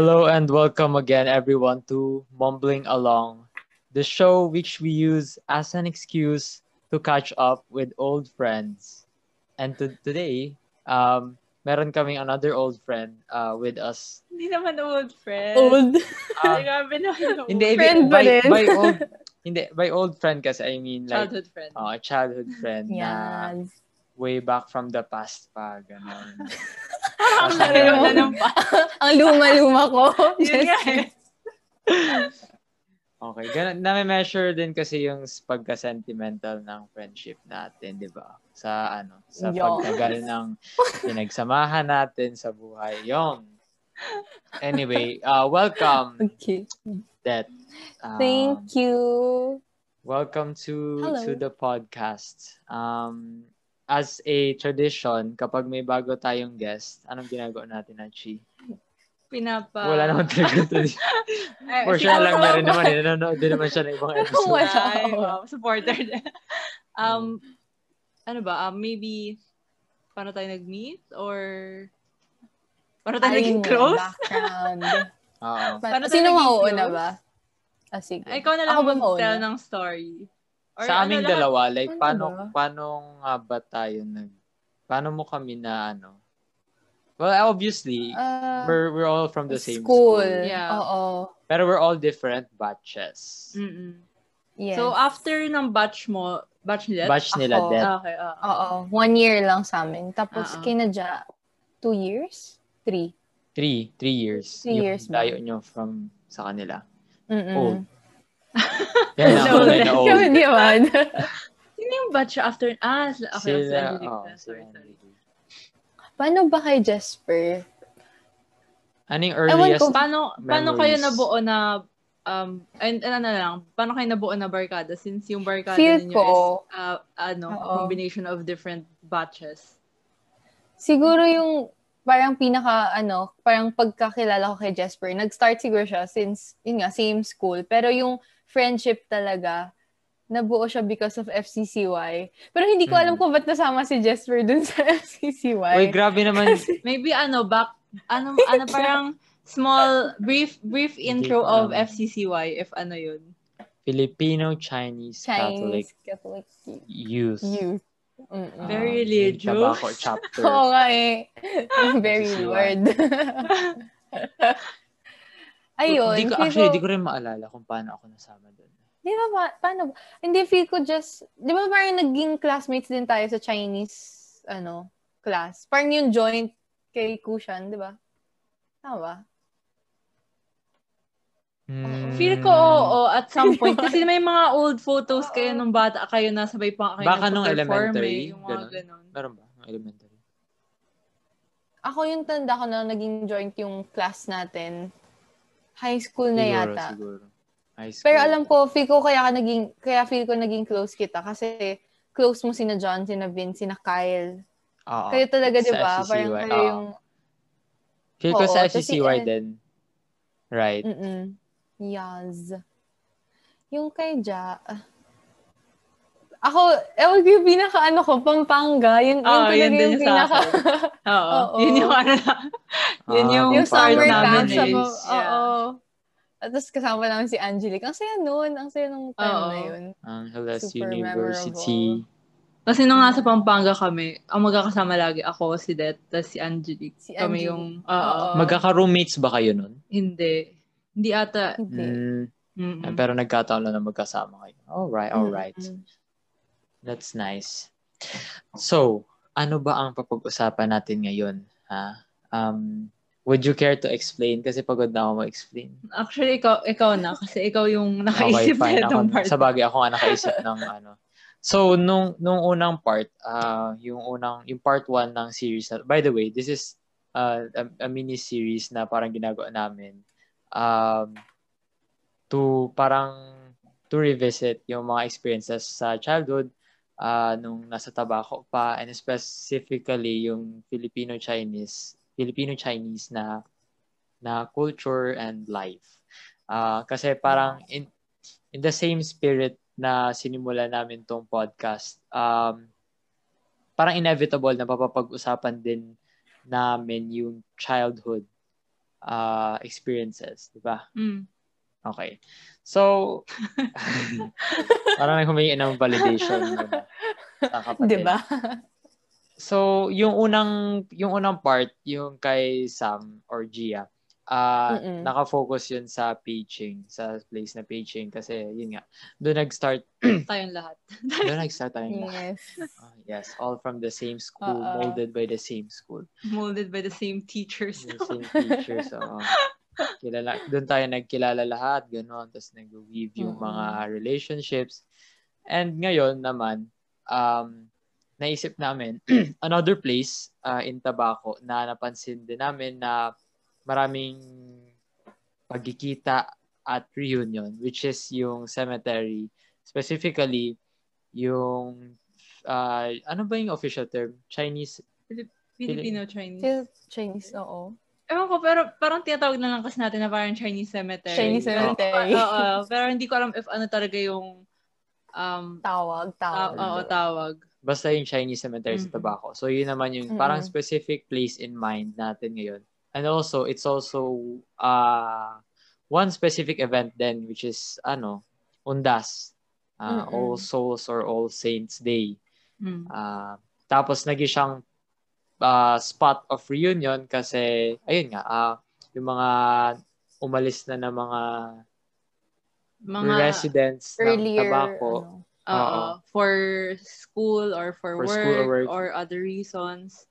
Hello and welcome again, everyone, to Mumbling Along, the show which we use as an excuse to catch up with old friends. And to- today, um, meron kaming another old friend uh, with us. Hindi naman old friend. Old. Uh, Grabe naman. hindi, old. Friend ba by, rin? by old, hindi, by old friend kasi I mean like Childhood friend. uh, childhood friend na way back from the past pa, ganun. Parang narinig na ng pa. Ang luma-luma ko. Yun nga eh. Okay, ganun, na-measure din kasi yung pagka-sentimental ng friendship natin, di ba? Sa ano, sa Yo. pagtagal ng pinagsamahan natin sa buhay. Yon. Anyway, uh, welcome, Okay. that. Um, Thank you. Welcome to Hello. to the podcast. Um, as a tradition, kapag may bago tayong guest, anong ginagawa natin, Achi? Pinapa... Wala naman talaga tradition. Ay, For sure, alam niya rin naman, eh, nanonood din naman siya ng ibang episode. Wala. Ay, wow. Supporter din. um, ano ba? Um, maybe, paano tayo nag-meet? Or, paano tayo naging Ayun, close? Background. Oo. Pa- Paano tayo Sino naging mauuna ba? Ah, sige. Ay, ikaw na lang mag-tell ng story. Or sa aming ano, lahat- dalawa, like, Ano paano, ba? paano nga ba tayo nag, paano mo kami na, ano, well, obviously, Ah, we're, we're all from the same school. school. Yeah. Oo. Pero we're all different batches. Mm-mm. Yes. So, after ng batch mo, batch nila? Batch nila, Ako. Deb. Ah, okay, oo. Oo. One year lang sa amin. Tapos, Oo. kina Ja, two years? Three. Three, three years. Three yung years layo nyo from sa kanila. Mm-mm. Old. Yan old na old. Kami di man. Sino yung batch after? Ah, sila, okay, sila, oh, sorry, sorry. Paano ba kay Jesper? Anong Ewan earliest? ko. Paano, paano kayo Memories. nabuo na, um, and, ano na lang, paano kayo nabuo na barkada? Since yung barkada Feel ninyo ko. is, uh, ano, Oo. combination of different batches. Siguro yung parang pinaka ano, parang pagkakilala ko kay Jesper, nag-start siguro siya since yun nga same school, pero yung friendship talaga nabuo siya because of FCCY. Pero hindi ko alam Mm. kung ba't nasama si Jesper dun sa FCCY. Uy, grabe naman. Maybe ano, back, ano, ano parang small, brief, brief intro of. FCCY, if ano yun. Filipino Chinese, Catholic Chinese Catholic Youth. youth. Mm-mm. Ah, Very yung religious. Tabaco chapter. Oo nga eh. Very. Lord. Ayun. Di ko, actually, ko- di ko rin maalala kung paano ako nasama doon. Di ba, pa- paano ba? Hindi, feel ko just, di ba parang naging classmates din tayo sa Chinese, ano, class? Parang yung joint kay Kushan, di ba? Tama ba? Hmm. Feel ko, oo, at some point. Kasi may mga old photos kayo nung bata kayo, nasabay pa kayo Baka nung elementary, eh, yung mga ganun. ganun. Meron ba? Nung elementary. Ako yung tanda ko na naging joint yung class natin. High school na Siguro, yata. siguro. High school. Pero alam ko, feel ko kaya ka naging, kaya feel ko naging close kita kasi close mo sina John, sina Vince, sina Kyle. Oo. Kayo talaga, di ba? Parang kayo oo. yung, Feel ko Oo, sa tas si FCCY Ed. din. Right. Mm-mm. Yes. Yung kay Ja, ah, ako, ewan ko yung pinaka ano ko, Pampanga. Yun, yun Oo, talaga yun din yung yung sa pinaka, Oo. Oo. Yun yung ano na. Yun yung yung part summer namin camp sa, oo. Yeah. At tapos kasama namin si Angelique. Ang saya nun. Ang saya nung time Oo. na yun. Angeles Super University. Kasi nung nasa Pampanga kami, ang magkakasama lagi ako, si Det, tapos si Angelique. Si Kami Angelique. yung, oo. Oo. Magkaka-roommates ba kayo nun? Hindi. Hindi ata. Hindi. Mm, Mm-mm. pero nagkataon lang na magkasama kayo. Alright, alright. Mm-mm. That's nice. So, ano ba ang papag-usapan natin ngayon? Ha? Um, would you care to explain? Kasi pagod na ako mag-explain. Actually, ikaw, ikaw na. Kasi ikaw yung Okay, nakaisip fine. na itong part. sa bagay, ako nga nakaisip ng ano. So, nung, nung unang part, ah yung unang, yung part 1 ng series, na, by the way, this is uh, a, a mini-series na parang ginagawa namin um, to parang to revisit yung mga experiences sa childhood ah nung nasa Tabaco pa and specifically yung Filipino-Chinese Filipino-Chinese na na culture and life. Ah kasi parang in in the same spirit na sinimula namin tong podcast, um, parang inevitable na papapag-usapan din namin yung childhood uh, experiences, di ba? Mm. Okay. So, parang humingi ng validation sa kapatid. Di ba? So, yung unang yung unang part, yung kay Sam or Gia, ah Mm-mm. naka-focus yun sa paging, sa place na paging kasi yun nga, doon nag-start, Tayong lahat. doon nag-start tayong lahat. Yes. Ah, yes, all from the same school, Oo. molded by the same school. Molded by the same teachers. The same teachers. So, kilala, doon tayo nagkilala lahat, gano'n. Tapos nag-weave yung Mm-mm. mga relationships. And ngayon naman, um, naisip namin, another place uh, in Tabaco na napansin din namin na maraming pagkikita at reunion, which is yung cemetery. Specifically, yung, uh, ano ba yung official term? Chinese Filipino Chinese. Chinese, oo. Ewan ko, pero parang tinatawag na lang kasi natin na parang Chinese cemetery. Chinese cemetery. Oo, pero hindi ko alam if ano talaga yung um, Tawag, ta- tawag. oo, tawag. Basta yung Chinese cemetery sa Mhm. Tabaco. So, yun naman yung parang specific place in mind natin ngayon. And also, it's also uh, one specific event then, which is, ano, Undas. Uh, Mhm. All Souls or All Saints Day. Mm. Uh, tapos, naging siyang uh, spot of reunion kasi, ayun nga, uh, yung mga umalis na na mga, Mga, residents ng Earlier, Tabaco. ano. oo, Oo. for school or for, For work, school or work. or other reasons.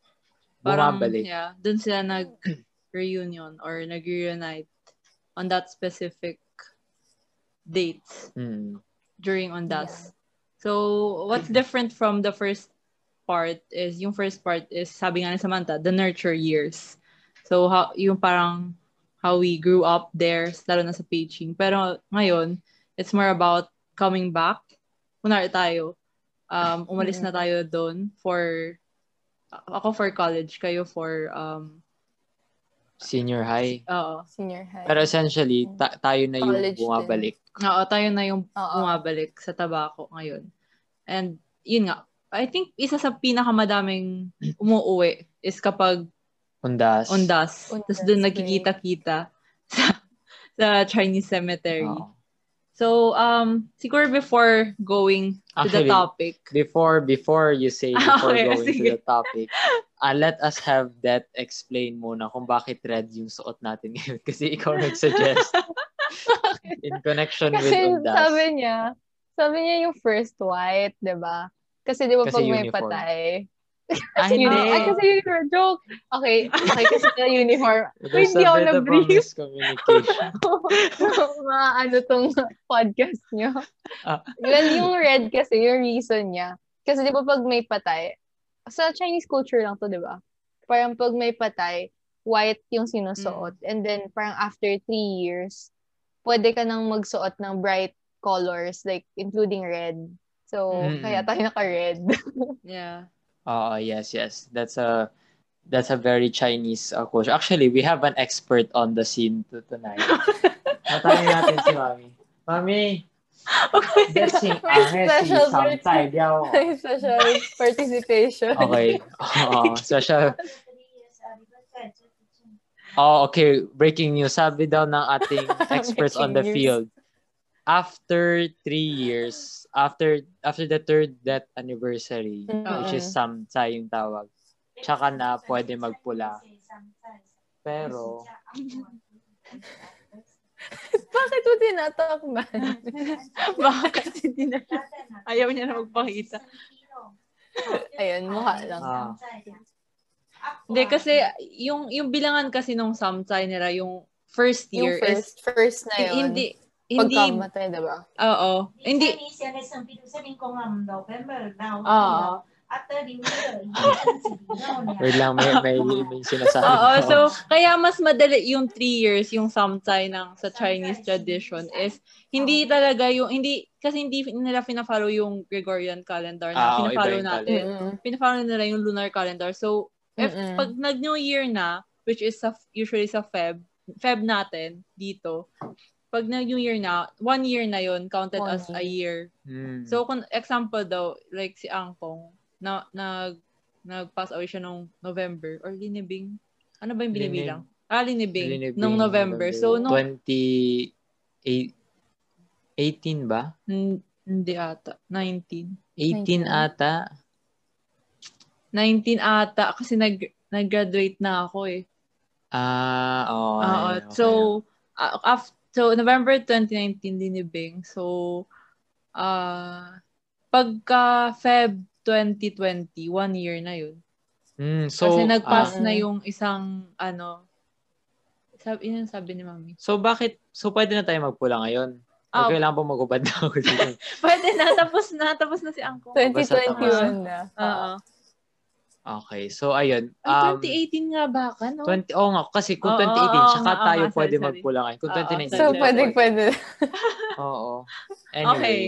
Bumabalik. yeah, dun sila nag-reunion or nag-reunite on that specific date Mm. during Ondas. So, what's different from the first part is, yung first part is, sabi nga ni Samantha, the nurture years. So, how, yung parang how we grew up there, lalo na sa paging. Pero ngayon, it's more about coming back. Kunwari tayo, um, umalis na tayo doon for, ako for college, kayo for, um, Senior high. oo, Senior high. Pero essentially, ta- tayo na yung College din. bumabalik. Oo, tayo na yung Oo. bumabalik sa tabako ngayon. And yun nga, I think isa sa pinakamadaming umuuwi is kapag Undas. undas. Undas Tapos doon nagkikita-kita sa, sa Chinese cemetery. Oo. So, um, siguro before going to the Actually, topic, Before before you say before Okay, going sige. to the topic, uh, let us have that explain muna kung bakit red yung suot natin ngayon. Kasi ikaw nag-suggest in connection with Kasi Undas. sabi niya, sabi niya yung first white, di ba? Kasi di ba Kasi pag may uniform. patay. Ah, hindi. Ay, kasi uniform. Joke. Okay, okay kasi na uniform. There's hindi ako na-brief. miscommunication. mga ano tong podcast niyo. Ah. Well, yung red kasi, yung reason niya. Kasi di ba pag may patay, sa Chinese culture lang to, di ba? Parang pag may patay, white yung sinusuot. Mm. And then, parang after three years, pwede ka nang magsuot ng bright colors, like including red. So, Mm-mm. kaya tayo naka-red. yeah. Oo, yes, yes. That's a that's a very Chinese uh, culture. Actually, we have an expert on the scene to tonight. Matayin natin si Mami. Mami, that's si Ange, si Special participation. Okay. Oo, special. Oh, okay. Breaking news. Sabi daw ng ating experts on the news. field. After three years, after after the third death anniversary, which is Samtay yung tawag, tsaka na pwede magpula. Pero, Bakit mo tinatakban? Baka kasi di na, ayaw niya na magpakita. Ayun, mukha lang. ah, Hindi, kasi yung, yung bilangan kasi nung samsay nila, yung first Yung year is, first, first na yun. hindi, hindi, Pagkamatay, diba? oo, hindi, Chinese yan sabi sabihin ko nga November now. oo. After the year, wait lang, may, may, may sinasabi. Oo, so, kaya mas madali yung three years, yung samsay ng sa Chinese tradition is, hindi talaga yung, hindi, kasi hindi nila pina-follow yung Gregorian calendar na Ah, oo, pina-follow natin. Mm-mm. Pina-follow nila yung lunar calendar. So, if pag nag-New Year na, which is sa, usually sa Feb, Feb natin, dito, pag nag-New Year na, one year na yon counted One as a year. Hmm. So, kung example daw, like si Angkong, na, nag, nag-pass away siya nung November, or linibing, ano ba yung binibilang? Ah, Linibing. Linibing, Nung November. So, nung 20... 18 ba? Hin- Hindi ata. 19. 18 19. ata. 19 ata kasi nag nag-graduate na ako eh. Ah, oo. Oo. ayun, okay. So, uh, af- so November 2019 linibing. So, ah pagka Feb 2020, one year na yun. Mm, so, kasi nag-pass ah, na yung isang ano sabi, yun sabi ni Mami. so, bakit, so pwede na tayo magpula ngayon? Ah, O kailangan pa magubad na ako dito? Pwede na, tapos na, tapos na si Angko. 2021 na. Oo. Okay, so ayun. Ay, Um, 2018 nga baka, no? 20, oh nga, kasi kung Oo, 2018, oo, tsaka oo, tayo nga, pwede sorry, sorry. magpula ngayon. Kung Oo, 2019, sorry. So, pwede, pwede. pwede. Oo. Okay. Anyway,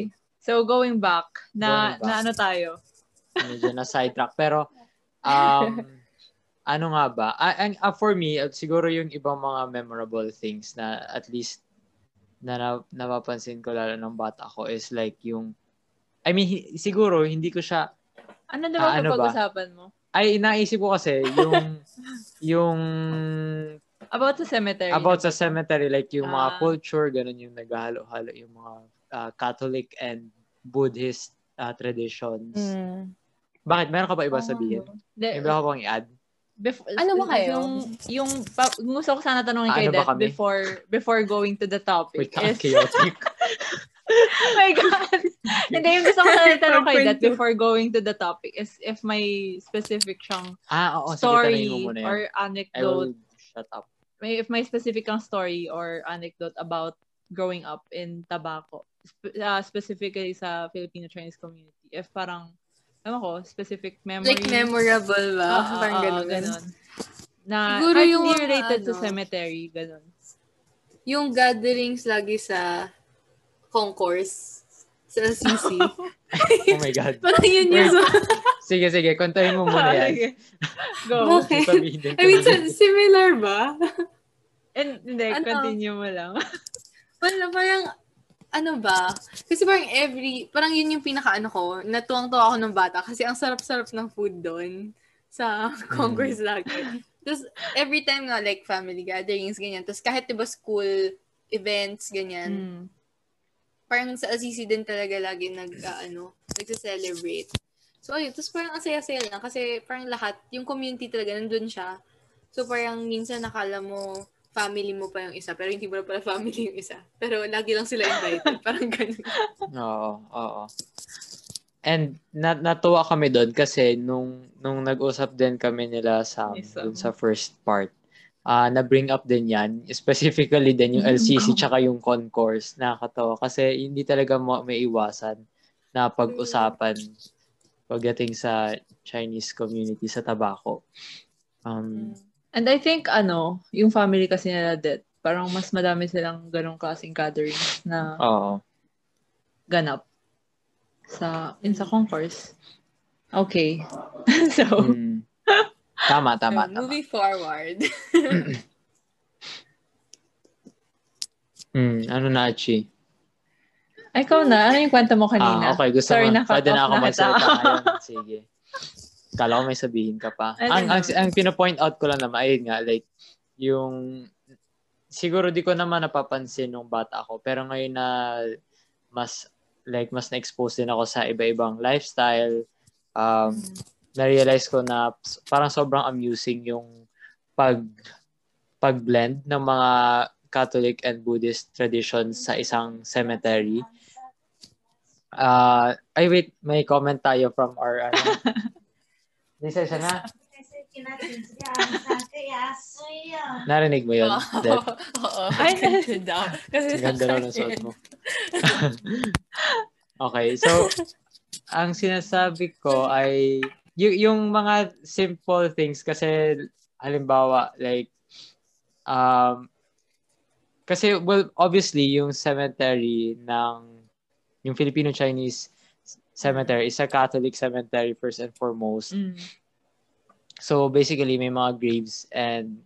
So, going back, na, Going back. na ano tayo? medyo na sidetrack. Pero, um, ano nga ba? Ah, ang- ah, for me, at siguro yung ibang mga memorable things na at least na, na napapansin ko lalo ng bata ko is like yung I mean, hi- siguro hindi ko siya Ano daw Ah, ano ba? pag-usapan mo? Ay naisip ko kasi yung yung About sa cemetery. about sa cemetery like yung mga Ah. culture ganun yung naghahalo-halo yung mga ah, Catholic and Buddhist ah, traditions. Mm. Bakit meron ka ba iba sabihin? De, iba ka bang i-add? bef- Ano ba kayo? Yung, yung pa, gusto ko sana tanongin Ah, kay ano kami? before before going to the topic Wait, is, chaotic. oh my God. Hindi, yung gusto ko sana tanong kay 4.2. before going to the topic is if may specific siyang ah, oo. Sige, story yan. or anecdote shut up. may if may specific kang story or anecdote about growing up in Tabaco, sp- uh, specifically sa Filipino Chinese community. If parang, ewan ko, specific memory. Like, memorable ba? Ah, Parang ah, ganun. ah, ganun. Na, Siguro yung related to ano, cemetery, ganun. Yung gatherings lagi sa concourse sa CC. Oh my God. Parang yun yung... Sige, sige. Kontahin mo muna yan. Sige. Go. Ko I mean, sa- similar ba? And, hindi, Ano? continue mo lang. Wala, parang, ano ba? Kasi parang every, parang yun yung pinaka-ano ko, natuwang-tuwa ako ng bata kasi ang sarap-sarap ng food doon sa concourse lagi. Tapos, every time nga, like, family gatherings, ganyan. Tapos, kahit, diba, school events, ganyan. Mm. Parang sa Assisi din talaga lagi nag, ah, ano, nagsa-celebrate. So, ayun. Tapos, parang ang saya-saya lang kasi parang lahat, yung community talaga, nandun siya. So, parang minsan nakala mo, family mo pa yung isa, pero hindi mo na pala family yung isa. Pero lagi lang sila invited. parang ganun. Oo, oo. And na natuwa kami doon kasi nung nung nag-usap din kami nila sa Yes, dun sa first part. Ah, na bring up din 'yan, specifically din yung LCC tsaka yung concourse. Nakakatawa kasi hindi talaga mo may iwasan na pag-usapan pagdating sa Chinese community sa Tabaco. Um, And I think, ano, yung family kasi nila Det, parang mas madami silang ganong klaseng gatherings na oo. ganap sa in sa concourse. Okay. so, Mm. Tama, tama, Ayun, tama. Moving forward. Mm, ano na, Chi? ikaw na, ano yung kwento mo kanina? Ah, okay. Gusto Sorry, mo, pwede na ako magsalita ngayon. Sige. Kala ko may sabihin ka pa. Ang, ang, ang pinapoint out ko lang naman, ayun nga, like, yung, siguro di ko naman napapansin nung bata ako, pero ngayon na mas, like, mas na-expose din ako sa iba-ibang lifestyle, um, na-realize ko na parang sobrang amusing yung pag, pag-blend ng mga Catholic and Buddhist traditions sa isang cemetery. Uh, ay wait, may comment tayo from our ano. Lisa, siya na. Narinig mo yun? Oo. Ay, Ay, daw. Kasi ganda raw ng suot mo. okay, so ang sinasabi ko ay y- yung mga simple things kasi halimbawa like um kasi well obviously yung cemetery ng yung Filipino Chinese cemetery is a Catholic cemetery first and foremost. Mm. So basically may mga graves and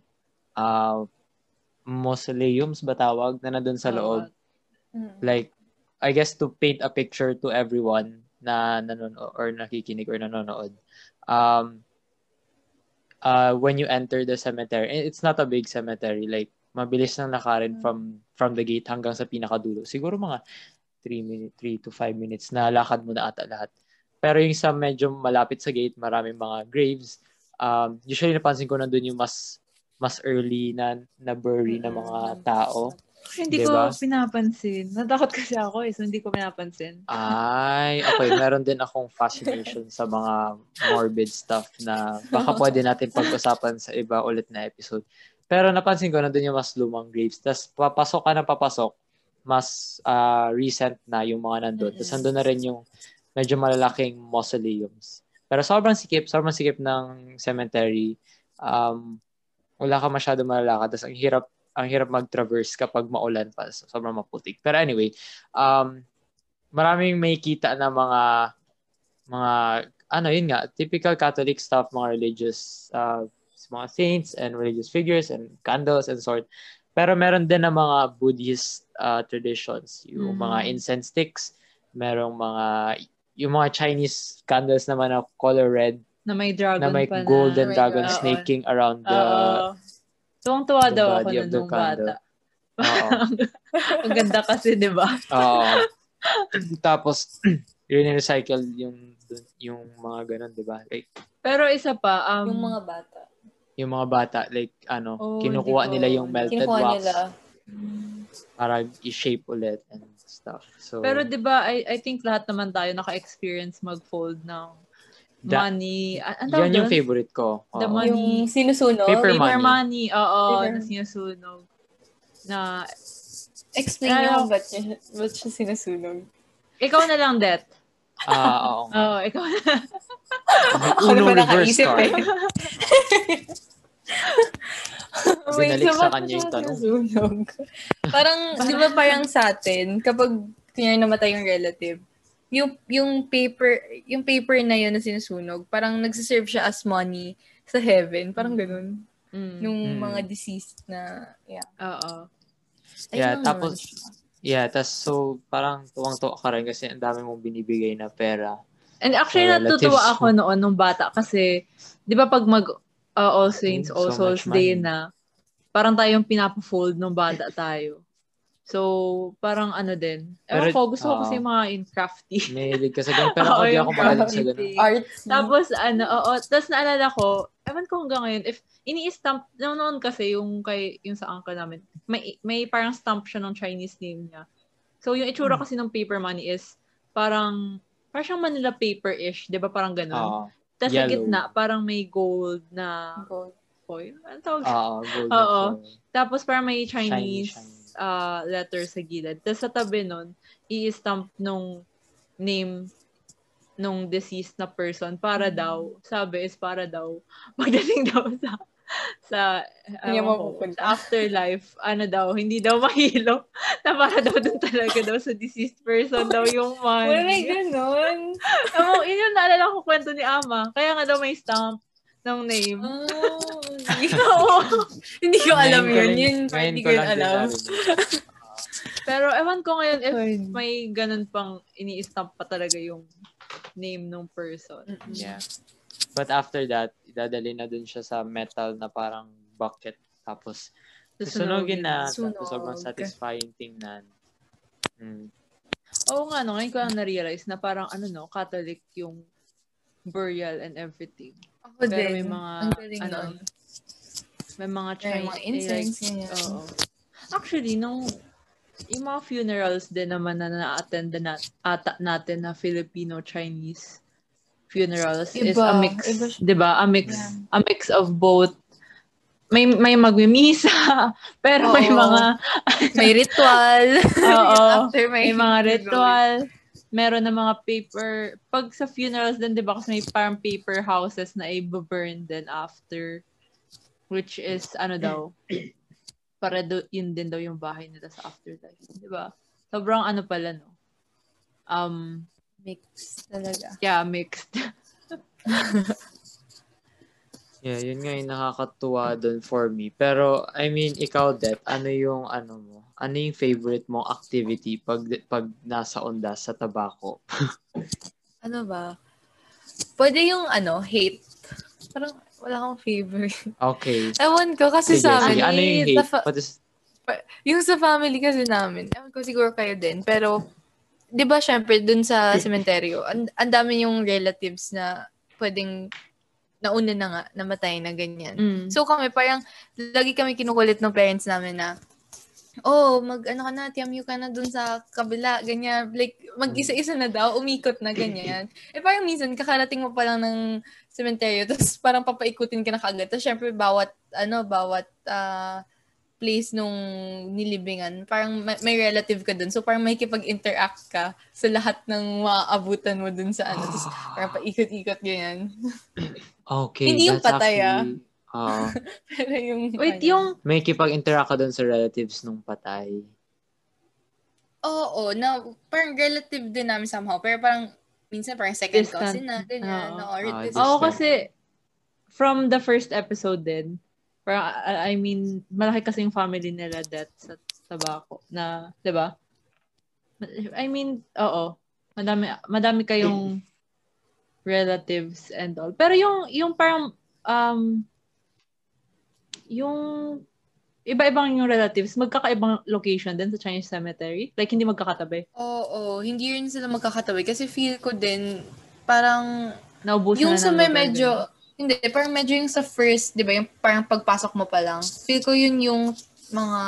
uh, mausoleums ba tawag na nandun sa loob. Mm. Like I guess to paint a picture to everyone na nanonood or nakikinig or nanonood. Um uh, when you enter the cemetery, and it's not a big cemetery, like, mabilis lang lakarin from from the gate hanggang sa pinakadulo. Siguro mga 3 minutes, 3 to 5 minutes na lakad mo na ata lahat. Pero yung sa medyo malapit sa gate, maraming mga graves. Um, usually napansin ko nandun yung mas mas early na na bury na mga tao. Hindi Diba? ko pinapansin. Natakot kasi ako eh, so hindi ko pinapansin. Ay, okay. Meron din akong fascination sa mga morbid stuff na baka pwede natin pag-usapan sa iba ulit na episode. Pero napansin ko nandun yung mas lumang graves. Tapos papasok ka na papasok, mas ah, recent na yung mga nandun. Tapos nandun na rin yung medyo malalaking mausoleums. Pero sobrang sikip, sobrang sikip ng cemetery. Um, wala ka masyado malalakad. Tapos ang hirap ang hirap mag-traverse kapag maulan pa. So, sobrang maputik. Pero anyway, um, maraming may kita na mga mga ano yun nga, typical Catholic stuff, mga religious uh, mga saints and religious figures and candles and sort. Pero meron din na mga Buddhist uh, traditions, yung Mhm. mga incense sticks, merong mga yung mga Chinese candles naman na color red Na may dragon na may pa na. golden May dragon dragon. snaking around the Oo. Tuwang-tuwa the daw ako the nung bata. Ang ganda kasi, di ba? Oo. Tapos, recycle yung yung mga ganun, di ba? Like, Pero isa pa, um, Yung mga bata. yung mga bata, like, ano, Oh, kinukuha nila yung melted Kinukuha wax nila. para i-shape ulit and stuff. So, pero di ba, I, I think lahat naman tayo naka-experience mag-fold ng da- money. A- Ano yan yung doon? favorite ko. The money. Yung sinusunog. Paper Paper money. money. Oo, Paper- na sinusunog. Na, Explain Pero- nyo ba't, niya, ba't siya sinusunog. ikaw na lang, Det. Ah, oo. nga. Oo, ikaw na. Ako Uno naman reverse nakaisip card. eh. Binalik so sa ba't kanya yung siya tanong. sinusunog? parang, di ba parang sa atin, kapag kunyari namatay yung relative, yung, yung paper, yung paper na yun na sinusunog, parang nagsiserve siya as money sa heaven. Parang ganun. Mm. Yung Mm. mga deceased na, yeah. Oo. Yeah, tapos, yeah, tas so, parang tuwang-tuwa ka rin kasi ang dami mong binibigay na pera. And actually, natutuwa ako noon nung bata kasi, di ba pag mag uh, All Saints, Mm, All so Souls Day money. na, parang tayong pinapafold nung bata tayo. So, parang ano din. Ewan ko, gusto ko ah, kasi yung mga in crafty. May ka sa ganun. Pero ako di ako magaling sa ganun. Arts. Tapos, ano, oo. Tapos naalala ko, ewan ko hanggang ngayon, if ini-stamp, noon noon kasi yung kay, yung sa uncle namin, may, may parang stamp siya ng Chinese name niya. So, yung itsura Hmm. kasi ng paper money is, parang, parang siyang Manila paper-ish, di ba? Parang ganun. Oo. Tapos sa gitna, parang may gold na Gold. foil. Ano tawag? Oo, gold Oo. foil. Tapos parang may Chinese shiny. Uh, letter sa gilid. Tapos sa tabi nun, i-stamp nung name nung deceased na person para daw, sabi is para daw, pagdating daw sa sa, ewan ko, sa afterlife, ano daw, hindi daw mahilo. na para daw dun talaga daw sa deceased person daw yung Wala may money. ganun. Ewan, yun yung naalala ko kwento ni Ama. Kaya nga daw may stamp ng name. Oh, Hindi ko alam Ngayon ko yun. rin- Yun, ngayon hindi ko yun alam. Pero ewan ko ngayon if may ganun pang ini-stamp pa talaga yung name ng person. Yeah. But after that, idadali na dun siya sa metal na parang bucket. Tapos, susunogin na. Sunog. Tapos, sobrang satisfying tingnan. Mm. Oo nga, no, ngayon ko lang na-realize na parang ano no, Catholic yung burial and everything. Ako Pero din. may mga, ano, nun. May mga May Chinese, mga incense, like, ganyan. oo. Actually, nung yung mga funerals din naman na na-attend na ata natin na Filipino-Chinese funerals is Iba. a mix, Iba. 'di ba? A mix, Yeah. a mix of both. May may magmimisa, pero may Oo. mga May ritual. Oo. After may, may mga ritual, meron na mga paper. Pag sa funerals din, 'di ba, kasi may parang paper houses na i-burn din after which is ano daw para do, yun din daw yung bahay nila sa afterlife, 'di ba? Sobrang ano pala no. Um, Mix talaga. yeah, mixed. Yeah, yun nga yung nakakatuwa dun for me. Pero, I mean, ikaw, Det, ano yung, ano mo, ano yung favorite mong activity pag, pag nasa ondas sa tabako? Ano ba? Pwede yung ano, hate. Parang, Wala akong favorite. Okay. Ewan ko, kasi Sige, sa amin, sige. Ano yung hate? fa- What is, yung sa family kasi namin, ewan ko siguro kayo din, pero, di ba syempre, dun sa sementeryo, ang ang dami yung relatives na pwedeng nauna na nga, namatay na ganyan. Mm. So kami, parang, lagi kami kinukulit ng parents namin na, oh, mag, ano ka na, tiamyu ka na dun sa kabila, ganyan. Like, mag-isa-isa na daw, umikot na, ganyan. eh, parang minsan, kakarating mo pa lang ng cemetery, tapos parang papaikutin ka na kaagad. Tapos, syempre, bawat, ano, bawat, ah, place nung nilibingan, parang may, may relative ka dun. So, parang may interact ka sa lahat ng maaabutan mo dun sa ano. Tapos, parang paikot-ikot, ganyan. okay. Hindi yung patay, ah. Oo. Pero yung... Wait, ano, yung... may kipag-interact ka dun sa relatives nung patay. Oo, na parang relative din namin somehow. Pero parang, minsan parang second Distant. cousin na, ganyan. Oo. no, or Ah, distant. Oo, kasi from the first episode din, parang, I I mean, malaki kasi yung family nila death sa tabako na, di ba? I mean, oo. Madami, madami kayong relatives and all. Pero yung, yung parang, um, yung iba-ibang yung relatives, magkakaibang location din sa Chinese cemetery? Like, hindi magkakatabi? Oo, hindi rin sila magkakatabi. Kasi feel ko din, parang, Naubusan yung na sa may medyo, din. hindi, parang medyo yung sa first, di ba, yung parang pagpasok mo pa lang. Feel ko yun yung mga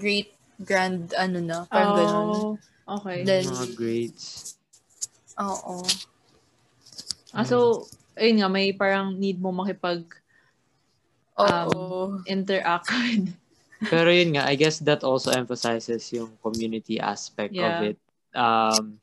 great grand, ano na, parang ganun. Oh, okay. Then- Mga grades. Oo. Ah, so, ayun nga, may parang need mo makipag Um, Oo. interact with. Pero yun nga, I guess that also emphasizes yung community aspect Yeah. of it. Um,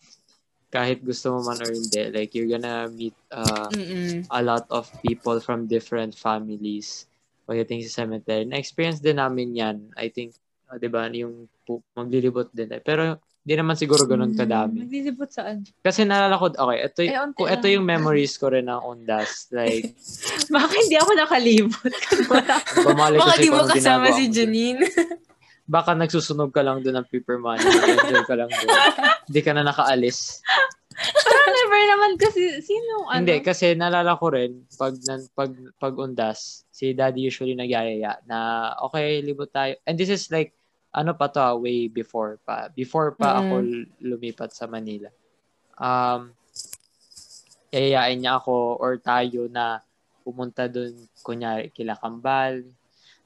kahit gusto mo man or hindi, like you're gonna meet uh, Mm-mm. a lot of people from different families pagdating sa cemetery. Na-experience din namin yan. I think, uh, di ba, yung maglilibot din. Eh. Pero di naman siguro ganun kadami. Naglilibot saan? Kasi naalala ko, okay, ito, y- Eh, onti ito yung memories ko rin ng Ondas. Like, Bakit hindi ako nakalibot? bumalik Baka di mo kasama si. Janine. Baka nagsusunog ka lang doon ng paper money. Enjoy ka lang doon. Hindi ka na nakaalis. Parang never naman kasi, sino, ano? Hindi, kasi naalala ko rin, pag, pag, pag undas, si daddy usually nagyayaya na, okay, libot tayo. And this is like, ano pa to, ah, way before pa. Before pa Mm. ako lumipat sa Manila. Um, yayayain niya ako or tayo na pumunta doon, kunyari, kila Kambal,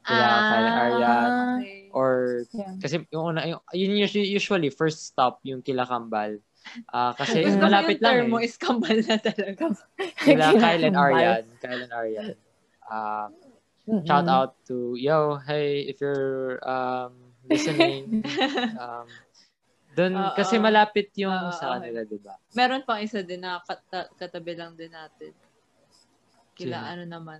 kila kila Aryan, Okay. or Yeah. kasi yung una yung yun usually, usually first stop yung kila Kambal. Ah, kasi Gusto malapit lang mo eh. is kambal na talaga. Kila Kyle and. Aryan, Kyle and Aryan. Ah, Mm-mm. shout out to yo, hey, if you're um listening, um doon Oo. kasi malapit yung Oo, sa kanila, 'di ba? Meron pang isa din na kata- katabi lang din natin. Kila Sino? ano naman.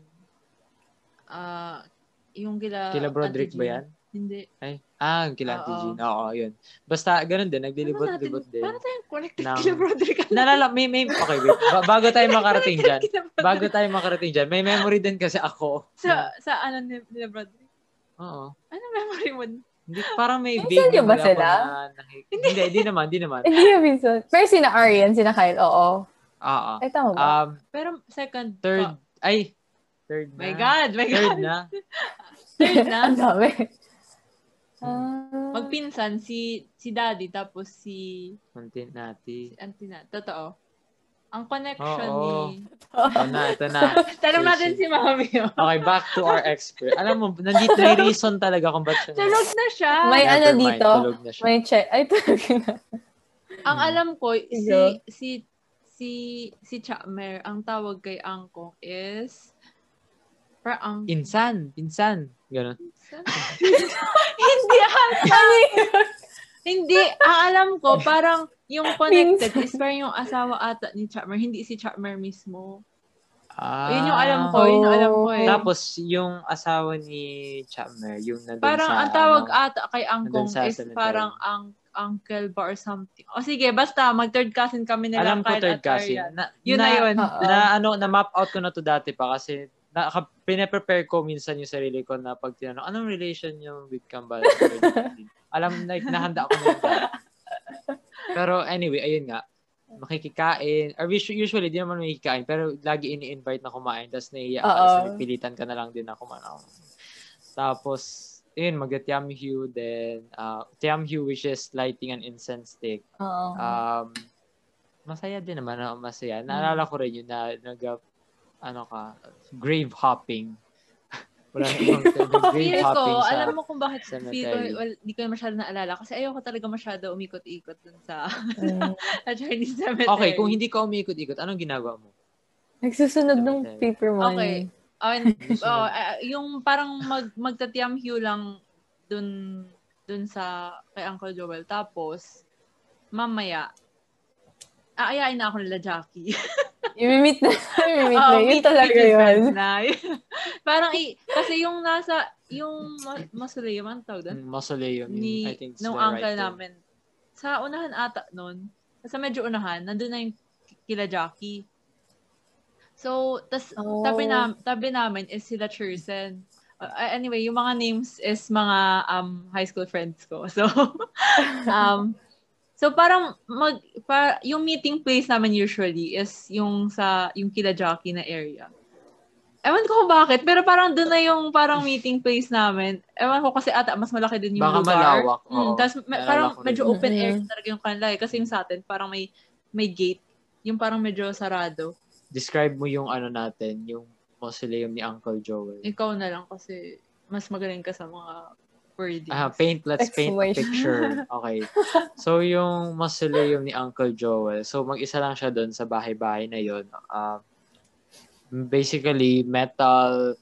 Ah, yung kila Kila Broderick ba yan? Hindi. Ay, ah, kila Auntie Oo. Jean. Oo, yun. Basta ganun din, Ano naglilibot-libot din. Paano tayong connected Ng- kila Broderick? Nalala, may, may, okay, wait. Ba- bago tayo makarating dyan, bago tayo makarating dyan, may memory din kasi ako. Sa, sa ano ni nila Broderick? Oo. Ano memory mo? Hindi, parang may vague yun ba sila? na nakik- Hindi, hindi naman, hindi naman. Hindi yung minsan. Pero sina Arian, sina Kyle, oo. Oo. Ay, tama ba? Um, Pero second, third, pa- ay, third na. my God, my Third God. na. Third na. Ang dami. Ah. Magpinsan si si Daddy tapos si Content natin. si Auntie na. Totoo. Ang connection Oo. ni... Ito na, ito na. Tanong natin si Mami. oh. Okay, back to our expert. Alam mo, nandito may reason talaga kung ba't siya. Tulog na siya. May Never ano mind, dito? tulog na siya. May check. Ay, talaga na. Ang alam ko, si si si si Chakmer, ang tawag kay Angkong is para ang Insan, pinsan. Ganon. hindi ata. hindi, ang alam ko, parang yung connected is parang yung asawa ata ni Chakmer, hindi si Chakmer mismo. Ah. Yun yung alam ko, yun yung alam ko eh. Tapos, yung asawa ni Chapmer, yung nandun Parang sa, ang tawag ano, ata kay Angkong is cemetery. parang ang uncle ba or something. O sige, basta mag third cousin kami nila alam ko Kyle third at cousin. Na, Yun na yun. Oo. Na, ano, na-map out ko na to dati pa kasi na, ka- pine-prepare ko minsan yung sarili ko na pag tinanong, anong relation nyo with Kambal? alam, like, nahanda ko na yun. Pero anyway, ayun nga. makikikain. Or usu- usually, di naman makikikain, pero lagi ini-invite na kumain, tapos nahiya ka, tapos pilitan ka na lang din na kumain. Tapos, yun, mag-tiamhu, then, uh, tiamhu, which is lighting an incense stick. Oo. Um, masaya din naman, ah, masaya. Naalala ko rin yun na, nag, ano ka, grave hopping. Wala na ibang term, grave Feel hopping ko, sa... alam mo kung bakit feel ko, cemetery. well, di ko masyado naalala. Kasi ayoko talaga masyado umikot-ikot dun sa Mm. sa Chinese cemetery. Okay, kung hindi ka umikot-ikot, anong ginagawa mo? Nagsusunod ng Cemetery. paper money. Okay. Oh, oh, ah, yung parang mag magtatiamhu lang dun dun sa kay Uncle Joel. Tapos mamaya aayain na ako nila Jackie. I-meet na. I-meet na. Oo, Yun talaga yun. na. parang i- kasi yung nasa yung ma- mausoleum ang tawag doon Mausoleum, yun, ni I think it's nung the uncle right namin. Sa unahan ata noon, sa medyo unahan, nandun na yung kila Jackie. So, tas Oh. tabi, na, tabi namin is sila Chursen. Uh, anyway, yung mga names is mga um, high school friends ko. So, um, so parang mag, pa, yung meeting place namin usually is yung sa, yung kila Jackie na area. Ewan ko kung bakit, pero parang doon na yung parang meeting place namin. Ewan ko kasi ata mas malaki din yung Baka lugar. malawak, Mm. Tapos me- Naalala parang ko rin. medyo open air Mhm. talaga yung kanila eh. Kasi yung sa atin, parang may may gate. Yung parang medyo sarado. Describe mo yung ano natin, yung mausoleum ni Uncle Joel. Ikaw na lang kasi mas magaling ka sa mga wordings. Ah, paint, let's paint a picture. Okay. So, yung mausoleum ni Uncle Joel, so mag-isa lang siya doon sa bahay-bahay na yon. Um, basically, metal,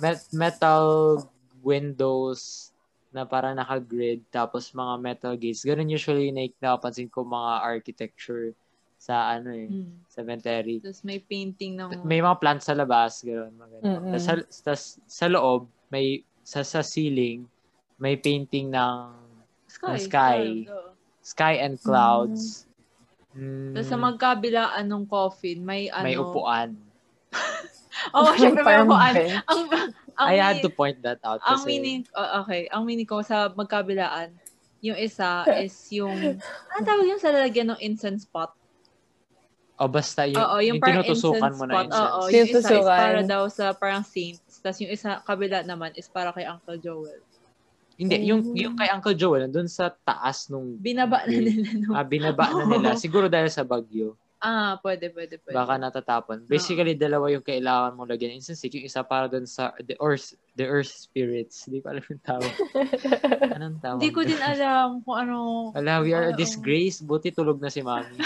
met, metal windows na parang naka-grid, tapos mga metal gates. Ganun usually na napapansin ko mga architecture sa ano eh, Mm. cemetery. Tapos may painting ng... May mga plants sa labas, gano'n. Mga ganun. Mm-mm. Tas sa, tas, sa loob, may, sa, sa ceiling, may painting ng sky. ng sky. sky and clouds. Mm, Tapos sa magkabilaan ng coffin, may ano... may upuan. Oo, oh, syempre may upuan. Ang, ang I had to point that out Ang meaning, oh, okay, ang meaning ko sa magkabilaan, yung isa is yung, ano tawag yun sa lalagyan ng incense pot? o basta yung, Oo, yung, yung parang tinutusukan mo na incense. Oo, yung isa is para daw sa parang saints. Tapos yung isa, kabila naman, is para kay Uncle Joel. Hindi, yung, Mm. yung kay Uncle Joel, nandun sa taas nung Binaba na nila nung, ah, binaba na nila. Siguro dahil sa bagyo. ah, pwede, pwede, pwede. Baka natatapon. Basically, dalawa yung kailangan mong lagyan incense stick. Yung isa para dun sa the earth, the earth spirits. Hindi ko alam yung tawag. Anong tawag? Hindi ko din alam kung ano. Wala, we are a Oo. disgrace. Buti tulog na si Mami.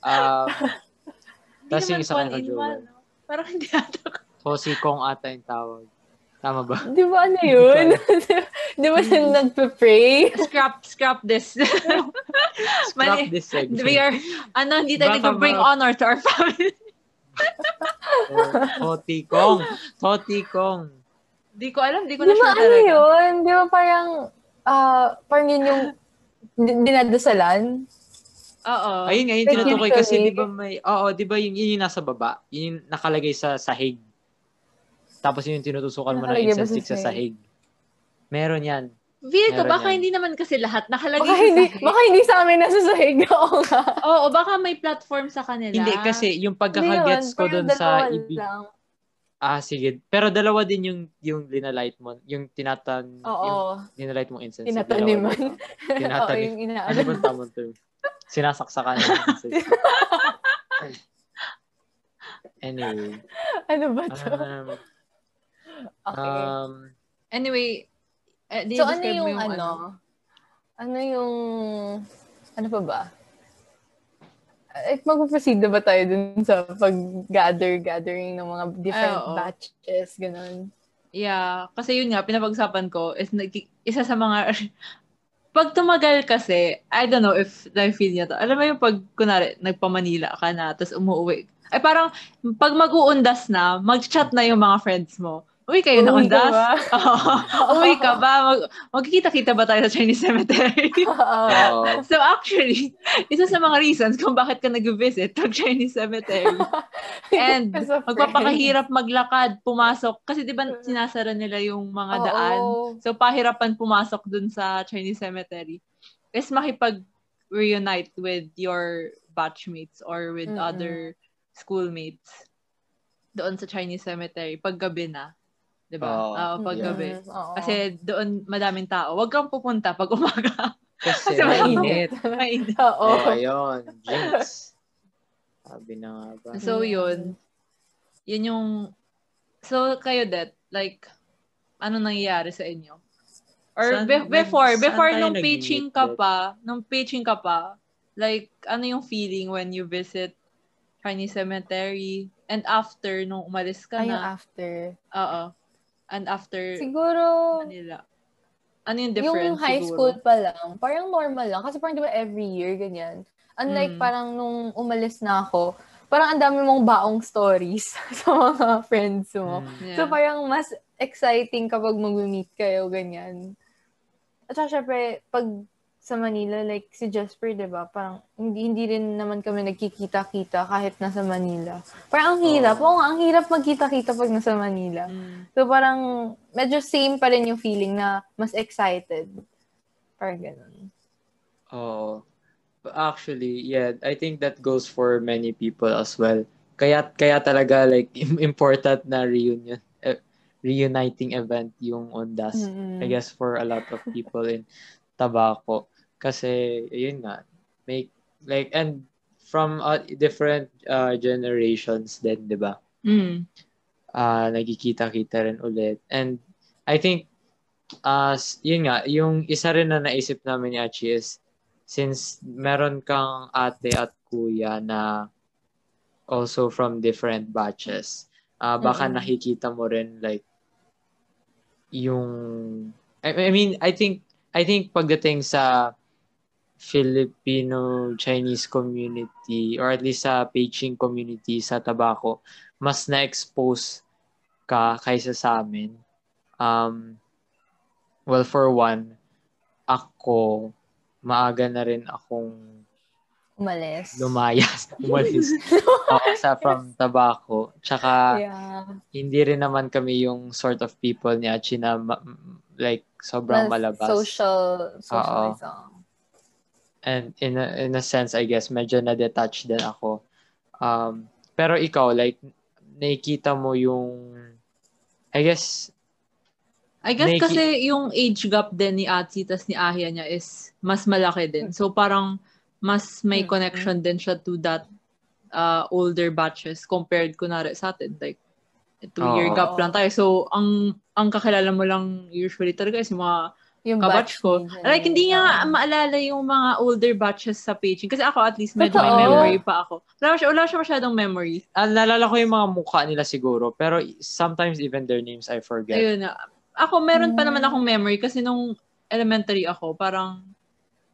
Um, Hindi Tapos yung isa kay Joel. no? Parang hindi ata ko. Josie Kong ata yung tawag. Tama ba? Di ba ano yun? Di ba sila nagpe-pray? Scrap, scrap this. Scrap Mali. this segment. We are, ano, hindi tayo nag-bring honor to our family. Toti Kong. Toti Kong. Di ko alam, di ko Di na ba sure ano talaga. yun? Di ba parang, ah, parang yun yung di- dinadasalan? Oo. Ayun nga, yung tinutukoy kasi, di ba may, oo, di ba yung, yun yung nasa baba? Yun yung nakalagay sa sahig. Tapos yun yung tinutusukan mo ng incense stick sa sahig. Meron yan. Feel ko, baka yan. hindi naman kasi lahat nakalagay Baka sa hindi, sahig. baka hindi sa amin nasa sahig. Oo nga. Oo, baka may platform sa kanila. Hindi, kasi yung pagkakagets ko dun sa dalawa ibig... lang. Ah, sige. Pero dalawa din yung yung linalight mo. Yung tinatan... Yung Oo. linalight mong incense. Tinataniman. Dalawa. Oo, Tinatanim. yung Ano inaano. ba tamang term? Sinasaksakan ng incense. Anyway. ano ba to? Um, Okay. um, Anyway, eh, di so, ano mo yung, ano? Ano yung, ano pa ba? Eh, mag-proceed na ba tayo dun sa pag-gather, gathering ng mga different Ay, oo. batches, ganun? Yeah, kasi yun nga, pinapag-usapan ko, is isa sa mga, pag tumagal kasi, I don't know if na-feel niya to. Alam mo yung pag, kunwari, nagpa-Manila ka na, tapos umuwi. Ay parang, pag mag-uundas na, mag-chat na yung mga friends mo. Uwi kayo na Uwi ka undas? ba? Oo. Uwi ka ba? Mag, magkikita-kita ba tayo sa Chinese cemetery? So actually, isa sa mga reasons kung bakit ka nag-visit pag Chinese cemetery. And magpapakahirap maglakad, pumasok. Kasi di ba sinasara nila yung mga Oo. daan? So pahirapan pumasok dun sa Chinese cemetery. Is makipag-reunite with your batchmates or with Mm-mm. other schoolmates doon sa Chinese cemetery paggabi na. 'Di ba? Oo. Oo, paggabi. Mm, oo. Kasi doon madaming tao. Huwag kang pupunta pag umaga. Kasi Kasi mainit. Mainit. Oo. Oh, ayun. Jinx. Sabi na nga ba? So, yun. Yun yung... So, kayo, Det, like, ano nangyayari sa inyo? Or Saan- be- before, saan before nung pitching ka pa, nung pitching ka pa, like, ano yung feeling when you visit Chinese Cemetery and after nung umalis ka Ay, na? after. Oo. And after Siguro, Manila. Ano yung yung difference high siguro? school pa lang, parang normal lang. Kasi parang di ba every year, ganyan. Unlike Mm. parang nung umalis na ako, parang ang dami mong baong stories sa mga friends mo. Mm. Yeah. So parang mas exciting kapag mag-meet kayo, ganyan. At saka syempre, pag sa Manila, like si Jasper, di ba? Parang hindi, hindi rin naman kami nagkikita-kita kahit nasa Manila. Parang ang hirap. Oo nga, ang hirap magkita-kita pag nasa Manila. Mm. So parang medyo same pa rin yung feeling na mas excited. Parang ganun. Oo. Actually, yeah, I think that goes for many people as well. Kaya kaya talaga like im- important na reunion eh, reuniting event yung Ondas. Mm-mm. I guess for a lot of people in Tabaco kasi yun nga make like and from uh, different uh, generations din, 'di ba? Mm. ah nagkikita-kita rin ulit. And I think, uh, yun nga, yung isa rin na naisip namin ni Achi is, since meron kang ate at kuya na also from different batches, ah baka Mm-mm. nakikita mo rin like, yung, I, I mean, I think, I think pagdating sa Filipino-Chinese community or at least sa Beijing community sa Tabaco, mas na-expose ka kaysa sa amin. Um, well, for one, ako, maaga na rin akong Umalis. lumayas, umalis ako sa from Tabaco. Tsaka, Yeah. hindi rin naman kami yung sort of people ni Achi na like sobrang Mas malabas. Social, socialism. And in a, in a sense, I guess, medyo na-detach din ako. Um, pero ikaw, like, nakikita mo yung, I guess, I guess Nakiki- kasi yung age gap din ni Atsi tas ni Ahia niya is mas malaki din. So parang mas may Mm. connection din siya to that uh, older batches compared kunwari sa atin. Like, two-year Oo. gap lang tayo. So, ang ang kakilala mo lang usually talaga is yung mga Yung kabatch ko. batch Like, hindi Oo. nga maalala yung mga older batches sa paging. Kasi ako at least medyo may memory pa ako. Wala siya, wala siya masyadong memory. nalala ko yung mga mukha nila siguro, pero sometimes even their names I forget. Ayun na. Ako, meron pa Mm. naman akong memory kasi nung elementary ako, parang,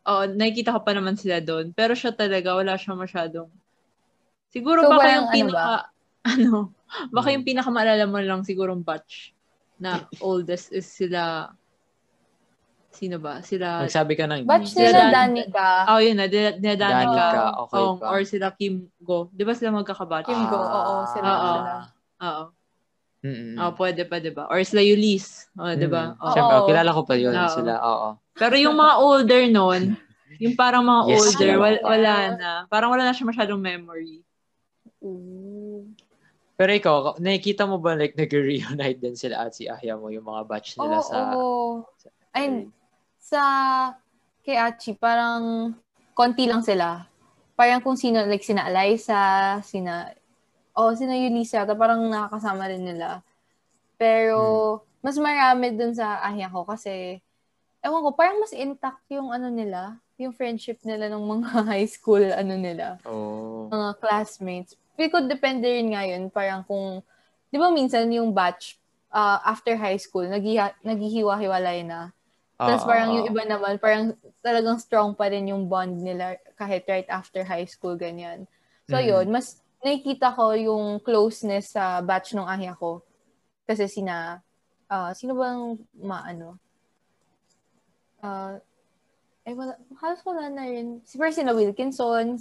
oh, nakikita ko pa naman sila doon. Pero siya talaga, wala siya masyadong. Siguro So, baka yung ano pinaka, ano, baka Mm. yung pinaka maalala mo lang sigurong batch na oldest is sila, sino ba? Sila, Magsabi ka ng Batch nila Dan- Danica. oh yun na, nila Danica. Danica, okay Ong, pa. or sila Kim Go. Di ba sila magkakabatch? Kim Go, Ah, oo, sila Oo. sila. Oo. Mm-mm. Oh, pwede pa, di ba? Or sila Eulise. Oh, di ba? Mm. Oo. Siyempre, Oo. kilala ko pa yun Oo. sila. Oo. Pero yung mga older nun, yung parang mga Yes, older, wala, wala na. Parang wala na siya masyadong memory. Ooh. Pero ikaw, nakikita mo ba like nag-reunite din sila at si Ahya mo yung mga batch nila Oo, sa... oo. Ay, sa kay Achi, parang konti lang sila. Parang kung sino, like sina Eliza, sina, oh, sina Yulisa, parang nakakasama rin nila. Pero, mas marami dun sa ahya ko kasi, ewan ko, parang mas intact yung ano nila, yung friendship nila ng mga high school, ano nila, Oh. mga classmates. Because depende rin nga yun, parang kung, di ba minsan yung batch, uh, after high school, naghihiwa-hiwalay na. Tapos Oo, parang yung iba naman, parang talagang strong pa rin yung bond nila kahit right after high school, ganyan. So Mhm. yun, mas nakikita ko yung closeness sa batch ng ahya ko. Kasi sina, ah sino bang maano? Ah, ay wala, halos wala na rin. Si parang sina Wilkinson,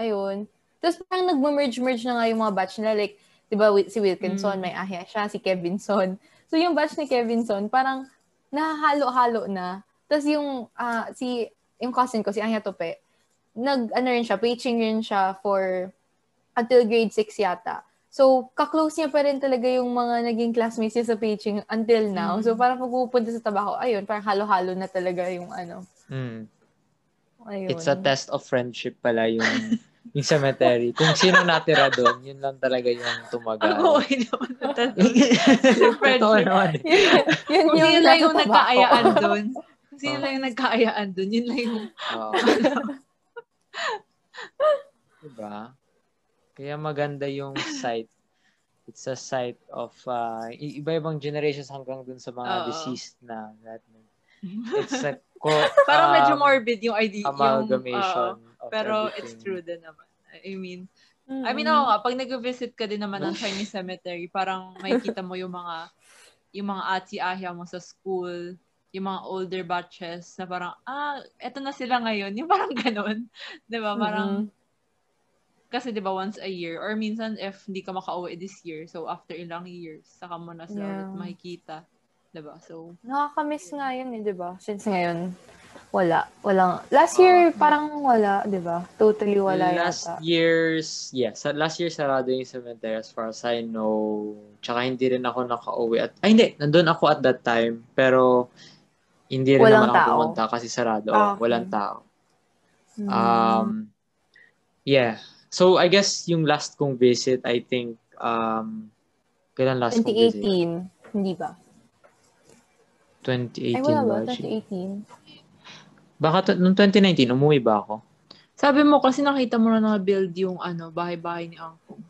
ayun. Tapos parang nagma-merge-merge na nga yung mga batch nila. Like, di ba, si Wilkinson, Mm. may ahya siya, si Kevinson. So yung batch ni Kevinson, parang nahahalo-halo na. Tapos yung, ah, si, yung cousin ko, si Ahya Tope, nag, ano rin siya, preaching rin siya for until grade 6 yata. So, kaklose niya pa rin talaga yung mga naging classmates niya sa preaching until now. Mm. So, parang pag pupunta sa trabaho, ayun, parang halo-halo na talaga yung ano. Mm. Ayun. It's a test of friendship pala yung yung cemetery. Kung sino natira doon, yun lang talaga yung tumagal. Ako, okay naman. Totoo naman. yun Kung sino lang yung nagkaayaan doon. Kung sino Oh. lang yung nagkaayaan doon, yun lang yung... Oo. diba? Kaya maganda yung site. It's a site of uh, iba-ibang generations hanggang dun sa mga Oo. deceased na. That, it's a co- Parang medyo um, morbid yung idea. amalgamation Yung, of pero everything. it's true din naman. I mean, Mm-mm. I mean, oo nga, pag nag-visit ka din naman ng Chinese cemetery, parang makikita mo yung mga yung mga ati-ahya mo sa school, yung mga older batches na parang, ah, eto na sila ngayon. Yung parang ganun. 'Di ba Parang, kasi 'di ba once a year, or minsan if hindi ka makauwi this year, so after ilang years, saka mo na sila Yeah. ulit makikita. 'Di ba So, Nakakamiss nga yun eh, di ba? Since ngayon, wala. Walang, last year, parang wala, di ba? Totally wala last yata. year's, yes, sa last year sarado yung cemetery as far as I know. Tsaka hindi rin ako nakauwi at, ay hindi, nandun ako at that time, pero hindi rin Walang naman ako tao. pumunta kasi sarado. Ah, okay. Walang tao. Mm. Um, yeah. So, I guess yung last kong visit, I think, um, kailan last kong visit? 2018, hindi ba? 2018 Ay, wala ba? 2018. Baka to, noong 2019, umuwi ba ako? sabi mo kasi nakita mo na na-build yung ano, bahay-bahay ni Angkong.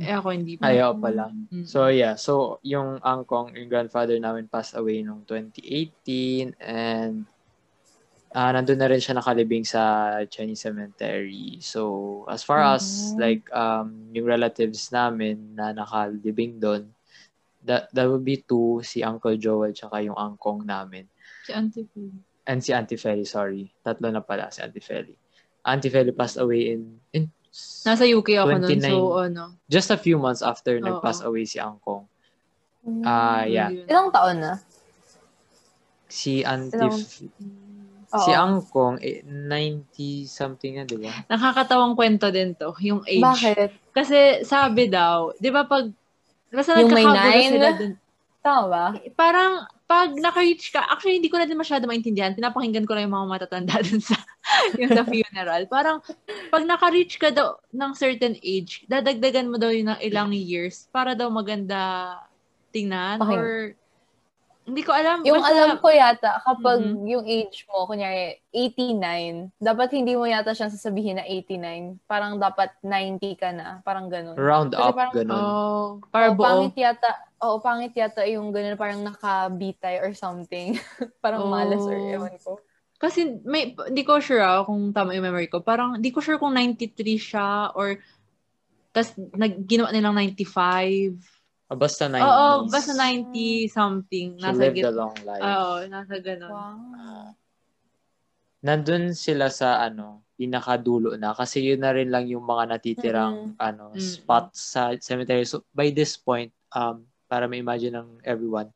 Eh ako hindi pa. Ayaw pala. Mm. So yeah, so yung angkong, yung grandfather namin passed away noong 2018 and ah nandun na rin siya nakalibing sa Chinese cemetery. So as far as Mhm. like um yung relatives namin na nakalibing doon, that that would be two, si Uncle Joel tsaka yung angkong namin. Si Auntie Phoebe. And si Auntie Feli, sorry. Tatlo na pala si Auntie Feli. Auntie Feli passed away in in Nasa UK ako nun, 29. so ano. just a few months after Oo. nag-pass away si Angkong. Mm. Ah, yeah. yun. Ilang taon na? Si Auntie Ilang- Si Oo. Angkong, eh, 90 something na, di ba? Nakakatawang kwento din to, yung age. Bakit? Kasi sabi daw, di ba pag, basta Yung may nine? sila dun. Tama ba? Parang, pag naka-reach ka, actually hindi ko na din masyado maintindihan, pinapakinggan ko lang yung mga matatanda dun sa, yung sa funeral. Parang, pag naka-reach ka daw ng certain age, dadagdagan mo daw yun ng ilang years para daw maganda tingnan Okay. or hindi ko alam. Yung basta- alam ko yata, kapag Mhm. yung age mo, kunyari, 89, dapat hindi mo yata siyang sasabihin na 89. Parang dapat 90 ka na. Parang ganun. Round Kasi up, parang- ganun. Oh, para Oo, buo. pangit yata, oo, pangit yata yung ganun, parang nakabitay or something. parang Oh. malas or ewan ko. Kasi may hindi ko sure ah, kung tama yung memory ko. Parang hindi ko sure kung 93 siya or tas nag ginawa nilang 95. Ah, basta 90s. Oo, basta 90 something She nasa lived git. a long life. Oo, nasa ganun. Wow. Nandun sila sa, ano, pinakadulo na. Kasi yun na rin lang yung mga natitirang, ano, Mm-mm. spots sa cemetery. So, by this point, um, para ma-imagine ng everyone,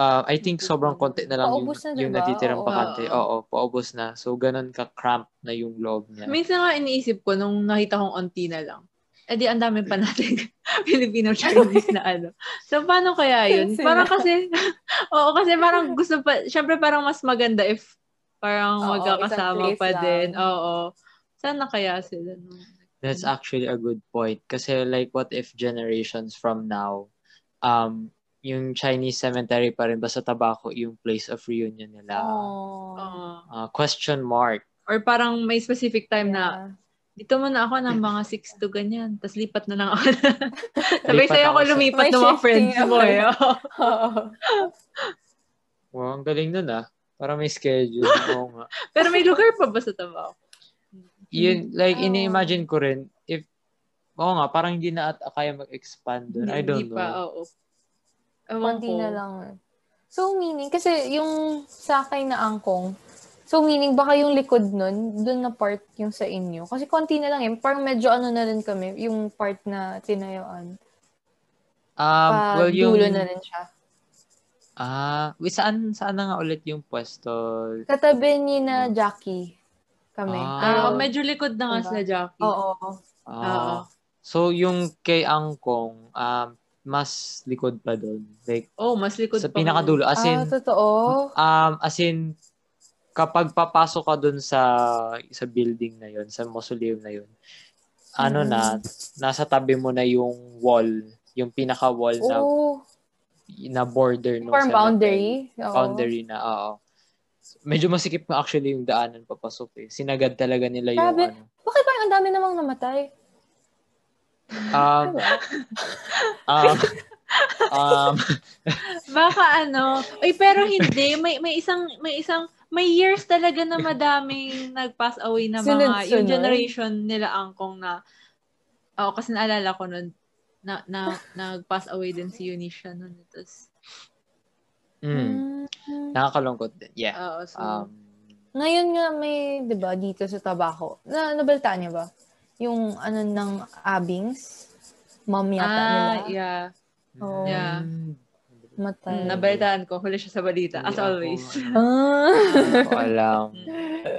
uh, I think sobrang konti na lang yung, Paubos na, yung diba? natitirang Oo. bakante. Oo, paubos na. So, ganun ka-cramp na yung loob niya. Minsan nga iniisip ko nung nakita kong onti na lang. Eh di ang dami pa natin Filipino Chinese na ano. So paano kaya yun? Parang kasi oo kasi parang gusto pa syempre parang mas maganda if parang Oo, magkakasama pa lang. din. Oo. Sana kaya sila no? That's actually a good point. Kasi like, what if generations from now, um, yung Chinese cemetery pa rin, basta tabako yung place of reunion nila. Oh. Oo. Uh, question mark. Or parang may specific time na Yeah. Dito muna ako ng mga 6 to ganyan. Tapos lipat na lang ako. Sabay sa'yo ako lumipat ng mga friends mo eh. Wow, ang galing nun ah. Para may schedule. Oo nga. Pero may lugar pa ba sa Tabaco? Yun, like, Oh. ini-imagine ko rin, if, oo nga, parang hindi na at kaya mag-expand dun. I don't Hindi know. pa, oo. Ewan Konti ko. na lang. So, meaning, kasi yung sa akin na angkong, so meaning, baka yung likod nun, dun na part yung sa inyo. Kasi konti na lang eh. Parang medyo ano na rin kami, yung part na tinayuan. Um, Pa well, yung, dulo na rin siya. ah, wait, saan, saan na nga ulit yung pwesto? Katabi ni na Jackie. kami. Ah. Ah, Pero- medyo likod na nga Diba? sila Jackie. Oo. Ah. Oo. So, yung kay Angkong, um, mas likod pa doon. Like, Oh, mas likod sa pa. pinakadulo. As in, ah, totoo. um, as in, kapag papasok ka doon sa sa building na yon sa mausoleum na yon ano Mm. na, nasa tabi mo na yung wall, yung pinaka-wall na, na border ng Parang boundary. Oo. Boundary na, oo. Medyo masikip nga actually yung daanan papasok eh. Sinagad talaga nila yung Grabe. ano. Bakit parang ang dami namang namatay? Um, um, um, Baka ano. Ay, pero hindi. May, may isang, may isang, may years talaga na madaming nag-pass away na mga, Sunod-sunod. yung generation nila angkong na, oo, kasi naalala ko nun, na, na, nag-pass away din si Eunicia nun. Tapos, mm, nakakalungkot din. Yeah. oo, so, Um, Ngayon nga may, di ba, dito sa Tabaco. Na, nabalitaan niyo ba? Yung ano ng Abings. Mom yata ah, nila. yeah. Oo. Yeah. Mm, Matay. Mm, nabalitaan ko. Huli siya sa balita, as ako, always. Ah. ko alam.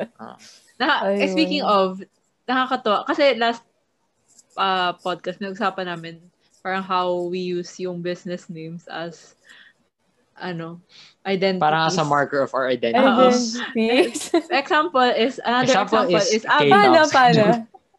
Na, eh, Ayun. speaking of, nakakatuwa. Kasi last uh, podcast, nag-usapan namin parang how we use yung business names as ano, identities. Parang as a marker of our Ah, identities. Identities. Example is, another Example example, is is, ah, K- Paano, paano?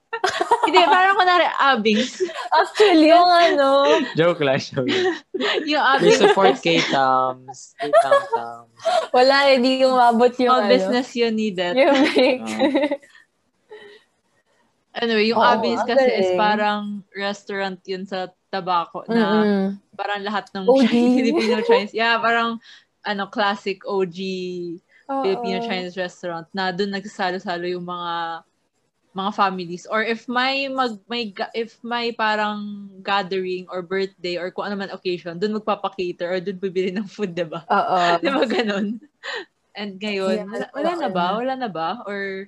hindi, parang kunwari, abings. Actually, yung ano, joke lang, joke lang. yung We abings. support K-Tams, K-Tam-Tams. wala, hindi umabot yung All ano. business you needed. Yung break. Anyway, yung abings ang kasi is galing. parang restaurant yun sa Tabaco na Mm-mm. parang lahat ng OG. Filipino Chinese. Yeah, parang ano classic OG Oo. Filipino Chinese restaurant na doon nagsasalo-salo yung mga mga families or if may mag may ga- if may parang gathering or birthday or kung ano man occasion doon magpapa-cater or doon bibili ng food 'di ba? Oo. 'Di ba ganun? And ngayon, Yeah, wala, wala na ba? Wala na ba? Or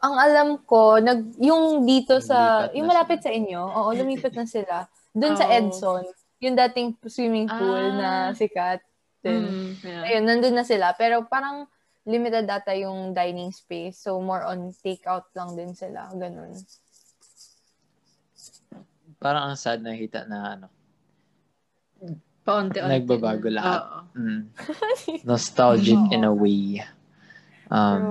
Ang alam ko, nag, yung dito sa, yung malapit sa inyo, oo, lumipat na sila. Doon sa Oo. Edson, yung dating swimming pool Ah. na sikat. Din. mm, yeah. Ayun, nandun na sila. Pero parang limited data yung dining space. So, more on takeout lang din sila. Ganun. Parang ang sad nakita na ano. paunti-unti. Nagbabago na. lahat. Mm. Nostalgic in a way. Um, Pero,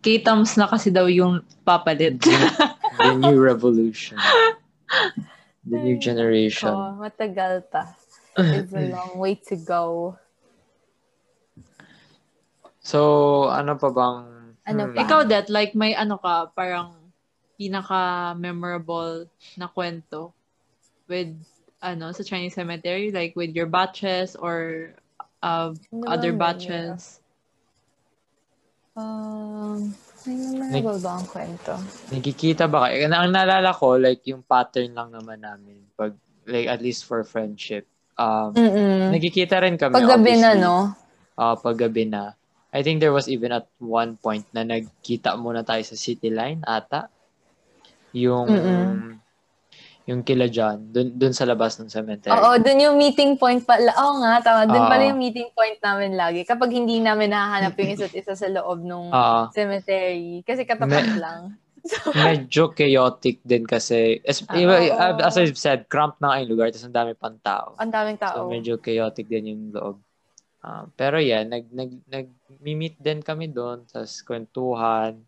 K-Tams na kasi daw yung papalit. the new revolution. The new oh, generation. matagal pa. It's a long way to go. So, ano pa bang... Ano hmm, pa? Ikaw, that like may ano ka, parang pinaka-memorable na kwento with ano sa Chinese cemetery, like with your batches or uh, Ano other ba batches. Um, may memorable ba ang kwento? Nagkikita ba kayo? Ang ang naalala ko, like, yung pattern lang naman namin. Pag, like, at least for friendship. Um, Mm-mm. nagkikita rin kami, Paggabi na, no? Ah, paggabi na. I think there was even at one point na nagkita muna tayo sa City Line ata. Yung Mm-mm. yung kila John, dun, dun sa labas ng cemetery. Oo, dun yung meeting point pala. Oo nga, tama. Dun Oo. pala yung meeting point namin lagi. Kapag hindi namin nahahanap yung isa't isa sa loob ng Oo. cemetery. Kasi katapat Me- lang. medyo chaotic din kasi as, Ah, iba- oo. as I've said, cramped na nga yung lugar tapos ang dami pang tao. Ang daming tao. So medyo chaotic din yung loob. Ah, pero yeah, nag nag nag meet din kami doon tapos kwentuhan.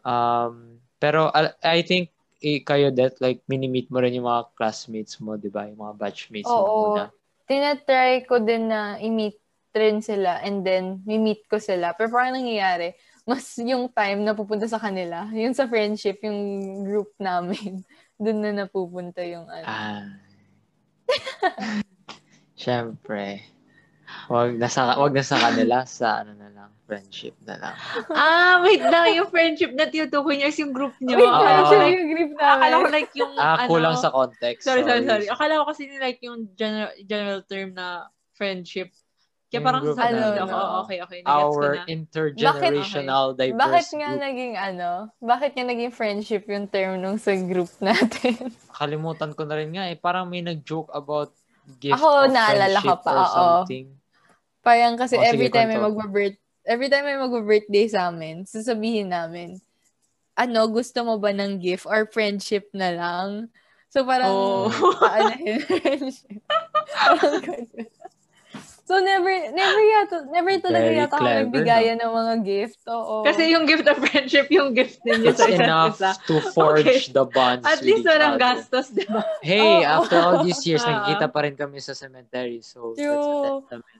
Um, pero I, I think eh, kayo that like mini-meet mo rin yung mga classmates mo, 'di ba? Yung mga batchmates mo Oo. muna. Tinatry ko din na i-meet rin sila and then mi-meet ko sila. Pero parang nangyayari, mas yung time na pupunta sa kanila, yung sa friendship, yung group namin, dun na napupunta yung ano. Ah. Siyempre. Wag nasa wag na sa kanila sa ano na lang, friendship na lang. ah, wait lang, yung friendship na tinutukoy niyo is yung group niyo. Wait, ko actually, like, yung group akala ko like yung Ah, ano, kulang sa context. Sorry, sorry, sorry. Akala ko kasi like yung general general term na friendship. Kaya parang na, ako, no? oh, okay, okay. Nagets ko Our na. intergenerational diverse Bakit nga group. naging ano? Bakit nga naging friendship yung term nung sa group natin? Kalimutan ko na rin nga eh. Parang may nag-joke about gift Ako, of naalala ko friendship pa, or oo. something. Parang kasi Oh, sige, every time may kwento. magba-birth every time may magba-birthday sa amin, sasabihin namin, ano, gusto mo ba ng gift or friendship na lang? So, parang, Oh. paanahin friendship. Parang ganun. so, never, never yata, never talaga Very yata ako nagbigayan ng mga gift. Oo. Kasi yung gift of friendship, yung gift ninyo It's sa isa't enough isa. to forge Okay. the bonds At least walang gastos, di ba? Hey, Oo. after all these years, Ah. nagkita pa rin kami sa cemetery. So, that's a True. testament.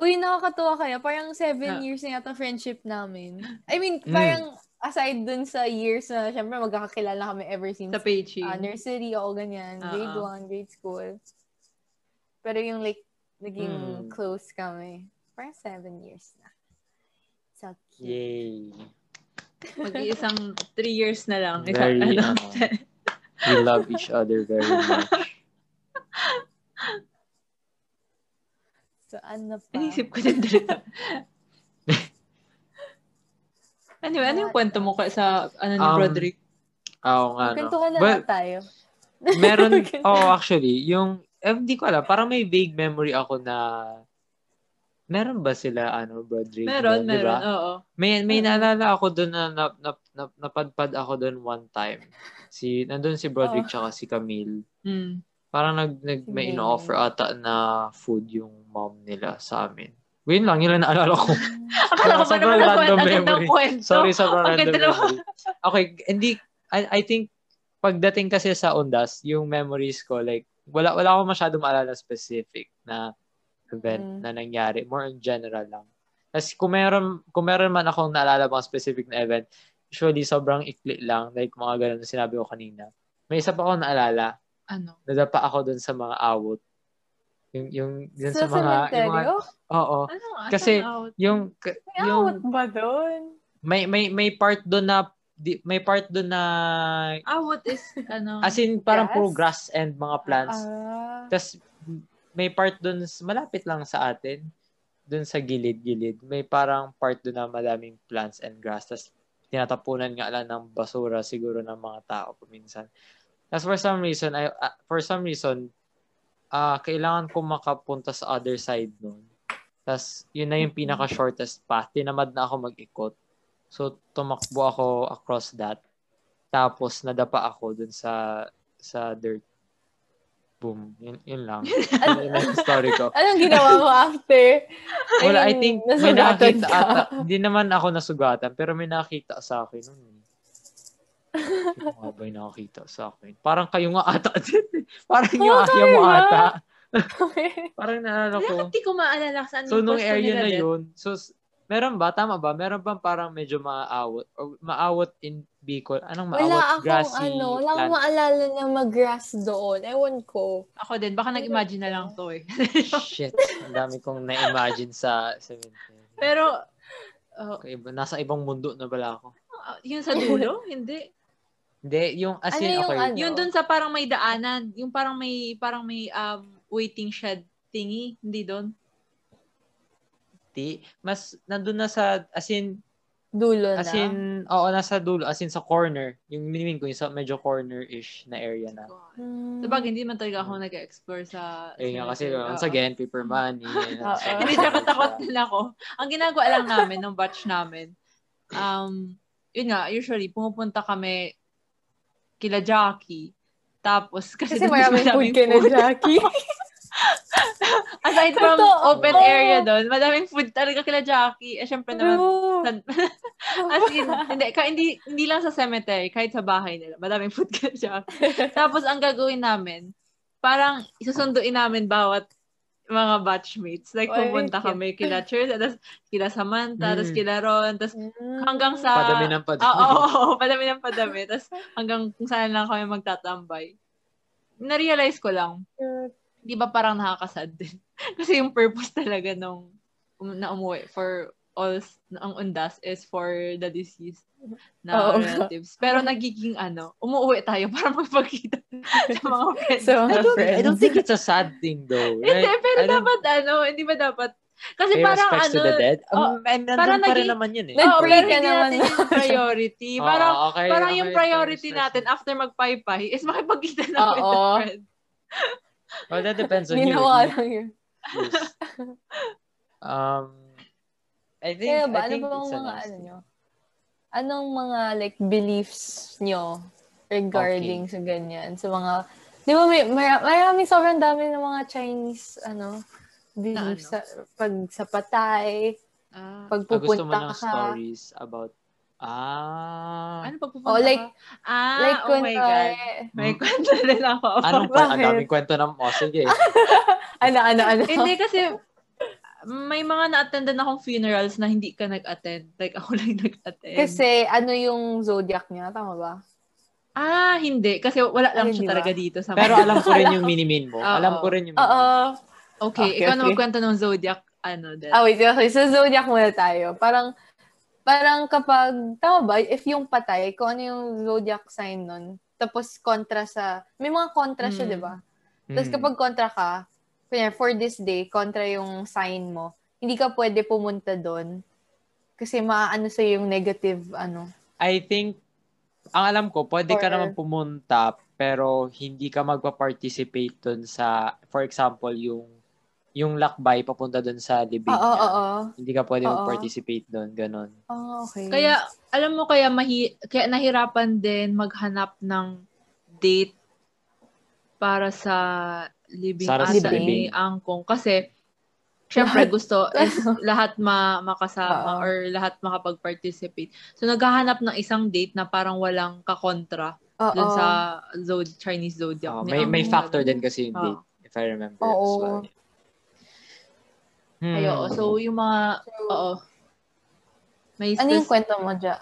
Uy, nakakatuwa kaya. Parang seven Ah. years na yata friendship namin. I mean, Mm. parang aside dun sa years na, syempre, magkakakilala kami ever since Sa Peichi. uh, nursery, o ganyan, grade Ah, 1, grade school. Pero yung like, naging Hmm. close kami. Parang seven years na. So cute. Yay. Mag-iisang three years na lang. Very, ano, ano, We love each other very much. So ano pa? Inisip ko din dito. anyway, ano yung kwento mo ka sa ano ni Um, Broderick? Oo nga, no. Kwento ka na Well, tayo. meron, oh, actually, yung, eh, hindi ko alam, parang may vague memory ako na, meron ba sila, ano, Broderick? Meron, doon, meron. ba? Oo. May, may naalala ako doon na, na, na, na napadpad ako doon one time. Si, nandun si Broderick Oh. tsaka si Camille. Mm. Parang nag, nag may Sige. ino-offer ata na food yung mom nila sa amin. Yun lang, yun lang naalala ko. Akala ko ba naman random ang gandang memory. kwento. Sorry, sobrang Ang random memory. Okay, hindi, I, I think, pagdating kasi sa Undas, yung memories ko, like, wala, wala akong masyado maalala specific na event Mm. na nangyari. More in general lang. Kasi kung meron, kung meron man akong naalala mga specific na event, usually sobrang ikli lang, like mga ganun na sinabi ko kanina. May isa pa akong naalala, Ano? nadapa ako dun sa mga awot. Yung, yung, dun sa, Sa mga, yung mga, cementerio? oo. Ano? Kasi, Asan out? Yung, May yung, ba doon? may, may, may part doon na, di, may part doon na, Ah, what is, ano? as in, parang Grass? puro grass and mga plants. Ah. Tapos, may part doon, malapit lang sa atin, doon sa gilid-gilid, may parang part doon na madaming plants and grass. Tapos, tinatapunan nga lang ng basura siguro ng mga tao paminsan. Tapos for some reason, I, ah, for some reason, ah kailangan ko makapunta sa other side noon. Tapos, yun na yung pinaka-shortest path. Tinamad na ako mag-ikot. So, tumakbo ako across that. Tapos, nadapa ako dun sa sa dirt. Boom. Yun, yun lang. yun, yun ang story ko. Anong ginawa mo after? Wala, I mean, think may ka. ata. Hindi naman ako nasugatan, pero may nakita sa akin nun. Sino nga ba yung nakakita sa akin? Parang kayo nga ata eh. Parang yung Oh, ahya mo ata. Okay. Parang naalala ko. Bakit di ko maalala saan So, yung nung area na yun, so, meron ba? Tama ba? Meron bang parang medyo maawot? Or maawot in Bicol? Anong maawot? Wala akong Grassy ano, wala akong maalala na mag-grass doon. Ewan ko. Ako din. Baka nag-imagine na lang to eh. Shit. Ang dami kong na-imagine sa cemetery. Pero, oh, Kaiba, nasa ibang mundo na pala ako. ah, yun sa dulo? Hindi. Hindi, yung as Ano in, yung okay. ano? Yun dun sa parang may daanan. Yung parang may, parang may um, waiting shed thingy. Hindi doon. Di, mas nandun na sa, as in, Dulo na. as in, oo, nasa dulo, as in sa corner. Yung minimin ko, yung sa medyo corner-ish na area na. Hmm. Sabag, hindi man talaga ako nag-explore sa... Ayun nga kasi, cemetery. once again, paper money. Hindi takot takot din ako. Ang ginagawa lang namin, ng batch namin, um, yun nga, usually, pumupunta kami kila Jackie. Tapos, kasi, Kasi doon maraming food ka na, Jackie. Aside from Totoo. open area doon, madaming food talaga kila Jackie. Eh, syempre naman, san- as in, hindi, ka, hindi, hindi lang sa cemetery, kahit sa bahay nila, madaming food kila Jackie. Tapos, ang gagawin namin, parang isusunduin namin bawat mga batchmates. Like, pumunta cute. kami kila Church, tapos kila Samantha, Mm. tapos kila Ron, tapos Hmm. hanggang sa... Padami ng padami. Oo, oo, oo, padami ng padami. Tapos hanggang kung saan lang kami magtatambay. Na-realize ko lang, di ba parang nakakasad din? Kasi yung purpose talaga nung um, na umuwi for all ang undas is for the deceased na Oo. relatives. Pero nagiging ano, umuwi tayo para magpagkita sa mga friends. So, I don't, friends. I don't think it's a sad thing though. Hindi, Like, pero I don't dapat ano, hindi ba dapat? Kasi pay parang ano, to the dead. oh, Um, and nandun parang pa rin naging- naman yun eh. Oo, Nag-pray pero hindi naman. natin yung priority. Parang okay, parang okay, yung priority fair, natin after magpaypay is makipagkita na with the Oo. friend. Well, that depends on you. Ginawa lang yun. Yes. Um, I think, Kaya ba? I Ano think ba ang it's a mga nice ano nyo? anong mga like beliefs nyo regarding sa ganyan? Sa mga, di ba may, may, marami sobrang dami ng mga Chinese, ano, beliefs Na sa, pag sa patay, Ah, pag Ah, gusto pupunta mo ng ka. stories about Ah. ano pag pupunta Oh, like- ka? Ah, like, oh my God. kunwari, May kwento din ako. Anong Bakit? Ang daming kwento ng oh, sige. ano, ano, ano. Hindi kasi may mga na-attendan akong funerals na hindi ka nag-attend. Like, ako lang nag-attend. Kasi ano yung zodiac niya, tama ba? ah, hindi. Kasi wala lang Ay, siya ba? talaga dito sa Pero alam ko rin yung minimin mo. Oo. Alam ko rin yung Oo. minimin. Okay, Okay, ikaw na okay. magkwento ng zodiac. Ano, din. Ah, wait. Okay. So, zodiac muna tayo. Parang, parang kapag, tama ba, if yung patay, kung ano yung zodiac sign nun, tapos kontra sa, may mga kontra siya, Mm. di ba? Tapos Mm. kapag kontra ka, kunya, for this day, kontra yung sign mo, hindi ka pwede pumunta doon kasi maaano sa yung negative, ano. I think, ang alam ko, pwede ka Or- naman pumunta, pero hindi ka magpa-participate dun sa, for example, yung yung lakbay papunta dun sa libing Oo, oo, niya. oo. Hindi ka pwede Oo. mag-participate dun, ganun. Ah, okay. Kaya, alam mo, kaya, mahi kaya nahirapan din maghanap ng date para sa living Para sa asa libing. ni Angkong. Kasi, syempre Lahat. gusto is lahat ma makasama Oo. or lahat makapag-participate. So, naghahanap ng isang date na parang walang kakontra Oo. dun sa zod Chinese zodiac. Ni may may factor din kasi yung date, if I remember Oo. as well. Hmm. Ayo, so yung mga, oo. May ano yung kwento mo dyan?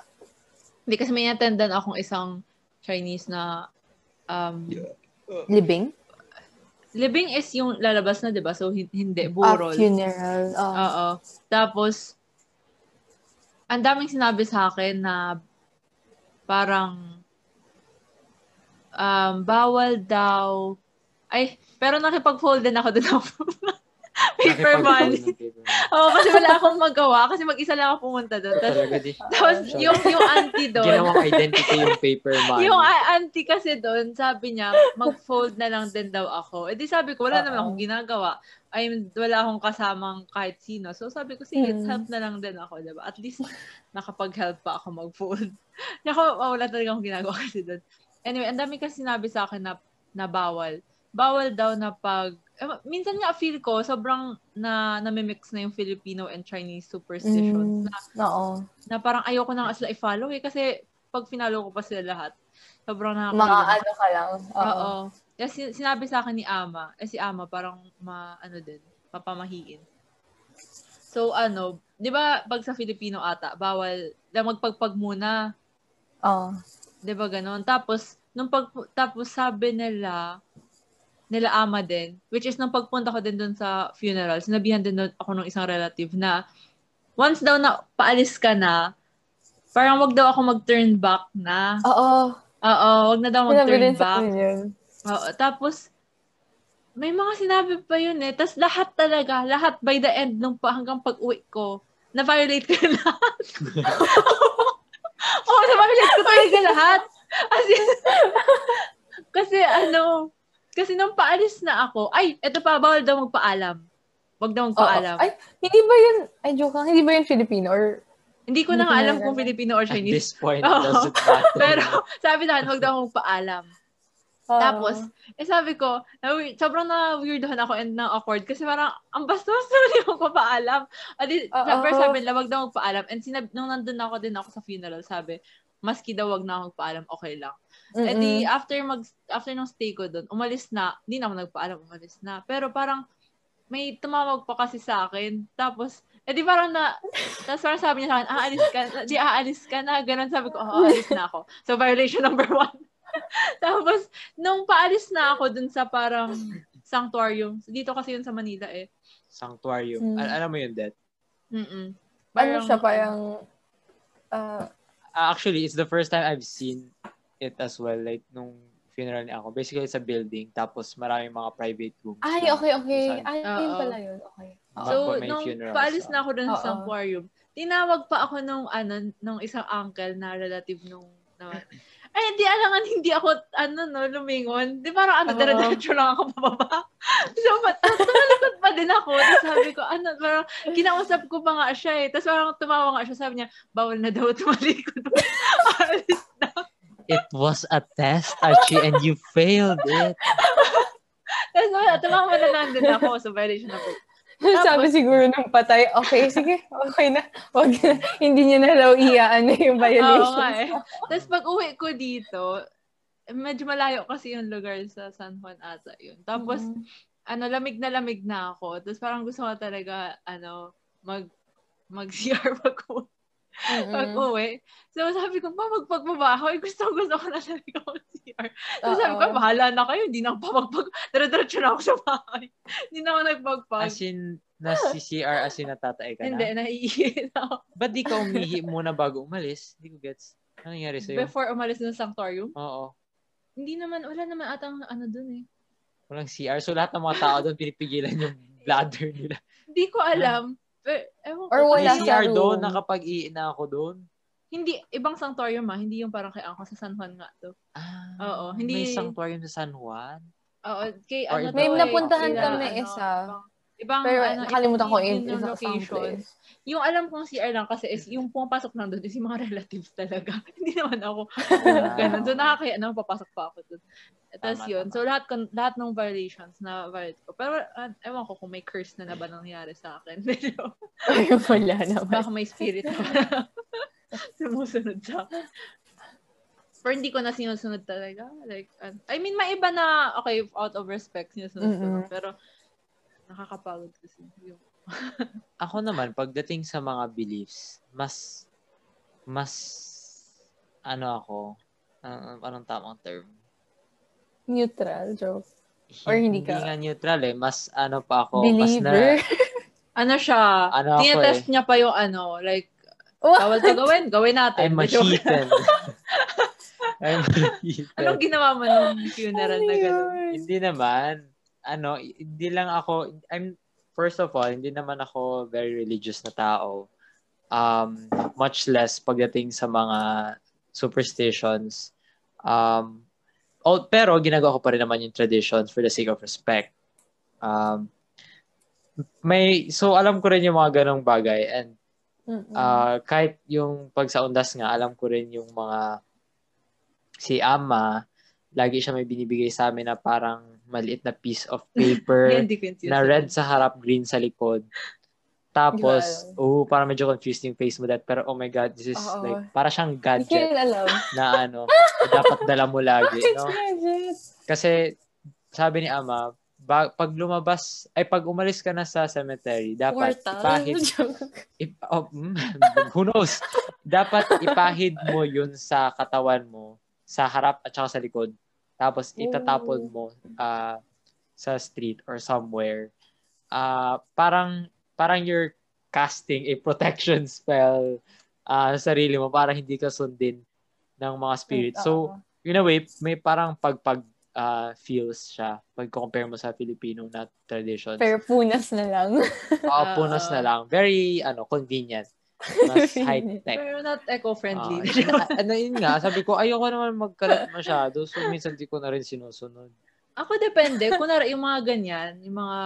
Hindi kasi may attendan akong isang Chinese na um, Libing? living is yung lalabas na, di ba? So, hin- hindi, Ah, burol. funeral. Oh. Oo. Tapos, ang daming sinabi sa akin na parang um, bawal daw ay, pero nakipag-fold din ako dun ng paper money. ng paper money. Oo, kasi wala akong magawa kasi mag-isa lang ako pumunta doon. Tapos, tapos yung, yung auntie doon, Ginawang identity yung paper money. yung auntie kasi doon, sabi niya, mag-fold na lang din daw ako. Eh di sabi ko, wala naman Oo. akong ginagawa. I mean, wala akong kasamang kahit sino. So sabi ko, sige, Mm. help na lang din ako, diba? At least, nakapag-help pa ako mag-fold. Hindi ako, oh, wala talaga akong ginagawa kasi doon. Anyway, ang dami kasi sinabi sa akin na, na bawal. Bawal daw na pag, minsan nga feel ko, sobrang na, namimix na yung Filipino and Chinese superstitions. Mm, Na, oo. na parang ayoko na nga sila i-follow eh. Kasi pag finalo ko pa sila lahat, sobrang Mga nakakailang. ano ka lang. Oo. Sin- sinabi sa akin ni Ama, eh si Ama parang ma, ano din, mapamahiin. So ano, 'di ba pag sa Filipino ata, bawal na magpagpag muna, Oo. 'di ba ganon? Tapos nung pag tapos sabi nila nila ama din, which is nung pagpunta ko din doon sa funeral, sinabihan din doon ako ng isang relative na once daw na paalis ka na, parang wag daw ako mag-turn back na. Oo. Oo, wag na daw mag-turn back. Oo, tapos, may mga sinabi pa yun eh. Tapos lahat talaga, lahat by the end nung pa, hanggang pag-uwi ko, na-violate ko lahat. Oo, na-violate ko talaga lahat. As in, kasi ano, kasi nung paalis na ako, ay, eto pa, bawal daw magpaalam. Wag daw magpaalam. Ay, hindi ba yun, ay joke lang, hindi ba yun Filipino or Hindi ko na hindi nga ko alam na kung. Filipino or At Chinese. this point, Oo. doesn't matter. Pero sabi na, wag daw magpaalam. Ah. Tapos, eh sabi ko, na, sobrang na-weirdohan ako and na-awkward kasi parang, ang bastos naman yung magpapaalam. Adi, Oo. uh first sabi nila, wag daw magpaalam. And sinab, nung nandun ako din ako sa funeral, sabi, maski daw wag na ako magpaalam, okay lang. Eh di, after mag, after nung stay ko doon, umalis na, hindi na ako nagpaalam, umalis na. Pero parang, may tumawag pa kasi sa akin. Tapos, eh di parang na, tapos parang sabi niya sa akin, aalis ka, di aalis ka na, ganun sabi ko, oh, aalis na ako. So, violation number one. Tapos, nung paalis na ako dun sa parang sanctuarium, dito kasi yun sa Manila eh. Sanctuarium. Mm. Al- alam mo yun, Det? Mm-mm. ano siya, parang, Ah, actually, it's the first time I've seen it as well. Like, nung funeral ni ako. Basically, it's a building. Tapos, maraming mga private rooms. ay, na okay, okay. saan- Ay, yun Oo. pala yun. Okay. So, nung funeral, paalis so. na ako dun sa Oo. sanctuarium, tinawag pa ako nung, ano, nung isang uncle na relative nung, na, ay, hindi alangan, hindi ako, ano, no, lumingon. Di parang, ano, Oo. dire-diretso lang ako pababa. so, tumalikod pa din ako. Tapos sabi ko, ano, parang kinausap ko pa nga siya eh. Tapos parang tumawa nga siya. Sabi niya, bawal na daw tumalikod. Alis. It was a test, Archie, and you failed it. Tapos wala, tumawa na lang din ako. So, violation na po. Sabi siguro ng patay, okay, sige, okay na. Wag na. Hindi niya na daw iyaan yung Oo violation. nga eh. Tapos pag uwi ko dito, medyo malayo kasi yung lugar sa San Juan ata yun. Tapos, Mhm. ano, lamig na lamig na ako. Tapos parang gusto ko talaga, ano, mag, mag-CR pag uwi. Pag Mm-mm. uwi. So, sabi ko, pa, magpagbaba ako. Eh, gusto, gusto ko na talaga mag-CR. So, sabi ko, bahala na kayo. Hindi na ako papagpag. Dire-diretso na ako sa bahay. Hindi na ako nagpagpag. As in, na si CR as in natatay ka Hindi, na? naiihi na ako. Ba't di ka umihi muna bago umalis? Hindi ko gets. Ano nangyari sa'yo? Before umalis ng sanctuarium, Oo. hindi naman, wala naman atang ano dun eh. Walang CR. So lahat ng mga tao doon pinipigilan yung bladder nila. Hindi ko alam. Pero, ewan ko. Or wala sa CR doon, room. nakapag-iina ako doon. Hindi, ibang sanctuarium ah. Hindi yung parang kay Angko sa San Juan nga to. Ah, Oo, hindi- May sanctuarium sa San Juan. Oo, kay Or ano to May eh, napuntahan kami ano, isa. Ibang, ibang Pero ano, nakalimutan ko yun yung yung isang location. place. Yung alam kong CR lang kasi is yung pumapasok lang doon is yung mga relatives talaga. Hindi naman ako Ah. ganun. So nakakaya ano, papasok pa ako doon. Tapos yun. tama. So lahat kon- lahat ng violations na violate ko. Pero uh, ewan ko kung may curse na na ba nangyari sa akin. Medyo Ay, wala naman. baka may spirit na sumusunod sa akin. Pero hindi ko na sinusunod talaga. Like, an- I mean, may iba na, okay, out of respect, sinusunod ko. Mm-mm. Pero, nakakapagod kasi. Yung, Ako naman, pagdating sa mga beliefs, mas, mas, ano ako, uh, anong tamang term? Neutral, joke. Or hindi ka- nga neutral eh. Mas ano pa ako. Mas Believer. na, ano siya, Ano ako tinetest eh. niya pa yung ano, like, What? bawal to gawin, gawin natin. I'm a Medyo- heathen. I'm a heathen. Anong ginawa mo nung funeral na Ano gano'n? Hindi naman. Ano, hindi lang ako, I'm, first of all, hindi naman ako very religious na tao. Um, much less pagdating sa mga superstitions. Um, oh, pero ginagawa ko pa rin naman yung traditions for the sake of respect. Um, may, so alam ko rin yung mga ganong bagay and. Ah, kahit yung pag sa undas nga, alam ko rin yung mga si Ama, lagi siya may binibigay sa amin na parang maliit na piece of paper na red sa harap, green sa likod. Tapos, oh, parang medyo confused yung face mo that. Pero, oh my God, this is Oo. like, para siyang gadget na ano, dapat dala mo lagi, no? Kasi, sabi ni Ama, ba- pag lumabas, ay pag umalis ka na sa cemetery, dapat Portal. ipahid Ip- oh, mm, who knows? Dapat ipahid mo yun sa katawan mo, sa harap at saka sa likod. Tapos itatapon mo ah, sa street or somewhere. Ah, parang parang you're casting a protection spell ah, sa sarili mo para hindi ka sundin ng mga spirit. So, in a way, may parang pagpag ah, feels siya pag compare mo sa Filipino na traditions. Pero punas na lang. Oo, punas na lang. Very, ano, convenient. Mas high-tech. Pero not eco-friendly. Ah, ano yun nga, sabi ko, ayoko naman magkalat masyado. So, minsan di ko na rin sinusunod. Ako depende. Kunwari, yung mga ganyan, yung mga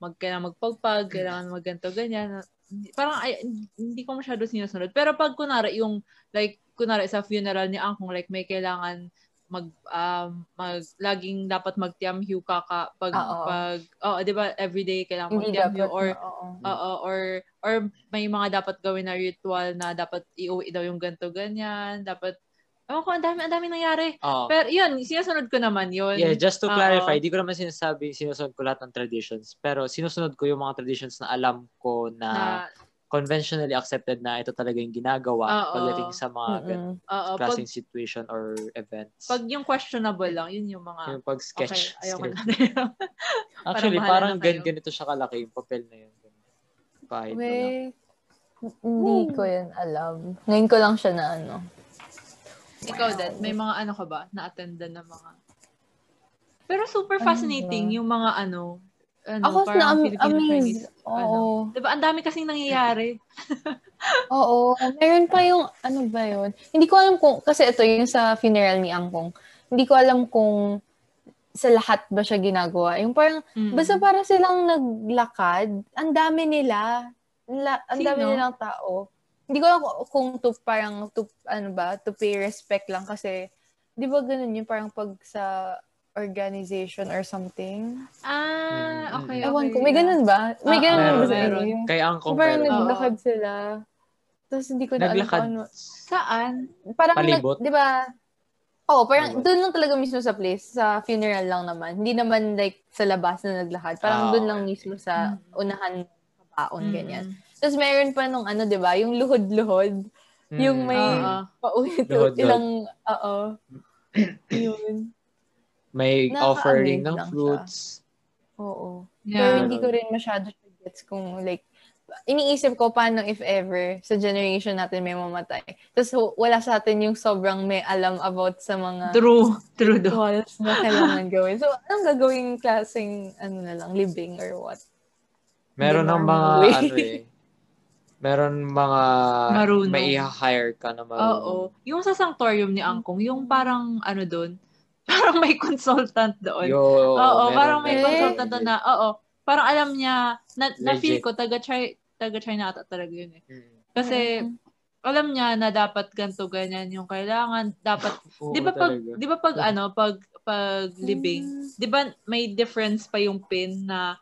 mag, kailangan magpagpag, kailangan magganto, ganyan. Parang ay, hindi ko masyado sinusunod. Pero pag kunwari, yung like, kunwari sa funeral ni Angkong, like may kailangan mag um mag laging dapat magtiamhyu ka ka pag Oo. pag oh di ba everyday kailangan magtiamhyu dapat. or oo. Oo, or or may mga dapat gawin na ritual na dapat iuwi daw yung ganto ganyan, dapat Ewan ko, ang dami, ang dami nangyari. Oo. Pero yun, sinusunod ko naman yun. Yeah, just to clarify, di ko naman sinasabi sinusunod ko lahat ng traditions. Pero sinusunod ko yung mga traditions na alam ko na, na, conventionally accepted na ito talaga yung ginagawa pagdating sa mga pag, klaseng situation or events. pag yung questionable lang, yun yung mga, yung pag-sketch. okay, ayoko sketch. na. Actually, parang na gan ganito siya kalaki yung papel na yun. Lang. Wait. Hindi ko yun alam. Ngayon ko lang siya na ano. Ikaw din, may mga ano ka ba, na-attendan na mga, pero super fascinating ba? yung mga ano, ano, Ako na parang am- Filipino-Chinese. amazed. Ano. Oo. Diba, ang dami kasing nangyayari. Oo. Meron pa yung, ano ba yun? Hindi ko alam kung, kasi ito yung sa funeral ni Angkong. Hindi ko alam kung sa lahat ba siya ginagawa. Yung parang, Mm. basta para silang naglakad, ang dami nila. La, ang dami Sino? nilang tao. Hindi ko alam kung to parang to, ano ba, to pay respect lang kasi, di ba ganun yun, parang pag sa organization or something. Ah, Mm, okay. Ewan okay. ko, may ganun ba? May Ah, ganun meron, ba sa meron. Yung, Kay Angkong yung parang meron. nag- naglakad sila. Tapos hindi ko na Naglakad. alam kung ano. Saan? Parang, Palibot? di ba? Oo, parang Palibot. doon lang talaga mismo sa place. Sa funeral lang naman. Hindi naman like sa labas na naglakad. Parang Ah, doon lang mismo sa Mm. unahan ng baon, Mm. ganyan. Tapos meron pa nung ano, di ba? Yung luhod-luhod. Yung Mm, may mm. Oo. paulit Luhod-luhod. ilang, oo. Yun. May offering ng lang siya. fruits. Oo. Yeah. Pero hindi ko rin masyado siya gets kung like, iniisip ko paano if ever sa generation natin may mamatay. Tapos wala sa atin yung sobrang may alam about sa mga True. True do. rituals na kailangan gawin. So, anong gagawing klaseng, ano na lang, living or what? Meron ng mga, ano eh, meron mga, Marunong. may i-hire ka na Oo. marunong. Yung sa sanctuarium ni Angkong, yung parang ano doon, parang may consultant doon. Yo, oo, meron, parang may meron. consultant doon na, oo, parang alam niya, na, na feel Legit. ko, taga China, taga China ata talaga yun eh. Mm. Kasi, Mm. alam niya na dapat ganito, ganyan yung kailangan, dapat, Oo, di ba pag, talaga. di ba pag ano, pag, pag living, di ba may difference pa yung pin na,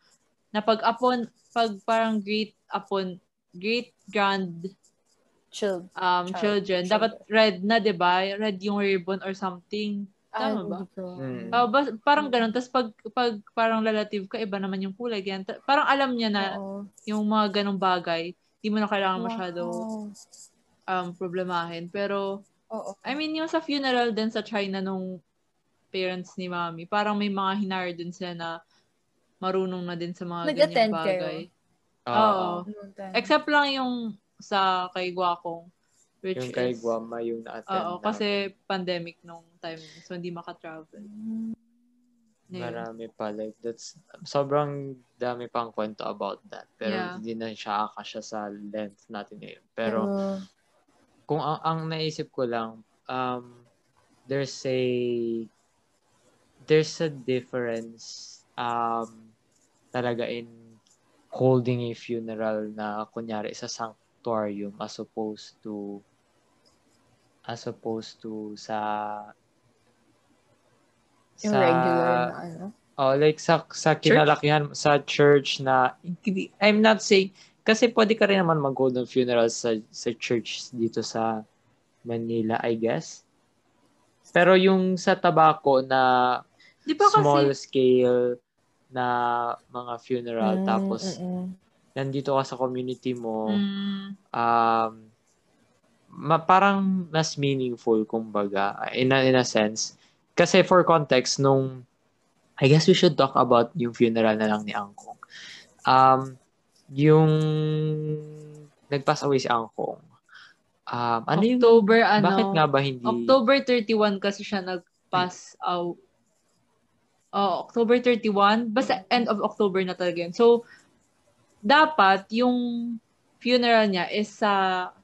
na pag upon, pag parang great upon, great grand Chill. um, Child- children, children. dapat red na, di ba? Red yung ribbon or something. Tama ba? Mm. Oh, bas, parang ganun. Tapos pag, pag parang relative ka, iba naman yung kulay. Ganyan. Ta- Parang alam niya na Oo. yung mga ganong bagay, di mo na kailangan masyado Wow. um, problemahin. Pero, Oo. I mean, yung sa funeral din sa China nung parents ni Mami, parang may mga hinire din sila na marunong na din sa mga Nag-attend ganyang kayo? bagay. Oo. Oo. Except lang yung sa kay Guakong, which yung kay is, Guama yung na-attend. Oo, kasi pandemic nung time, so hindi maka-travel. Ayun. Marami pa. Like, that's, sobrang dami pang kwento about that. Pero Yeah. hindi na siya akasya sa length natin ngayon. Pero, kung ang, ang naisip ko lang, um, there's a, there's a difference, um, talaga in holding a funeral na, kunyari, sa sanctuarium as opposed to, as opposed to sa, yung regular na ano. Oh, like sa sa kinalakihan sa church na I'm not saying kasi pwede ka rin naman mag-hold ng funeral sa sa church dito sa Manila, I guess. Pero yung sa tabako na Di ba kasi, small scale na mga funeral Mm, tapos mm-mm. Nandito ka sa community mo mm, um ma, parang mas meaningful kumbaga in a, in a sense kasi for context nung I guess we should talk about yung funeral na lang ni Angkong um yung nag-pass away si Angkong um ano yung October, ano, bakit nga ba hindi October 31 kasi siya nag-pass out. Oh, October 31. Basta end of October na talaga yun. So, dapat yung funeral niya is sa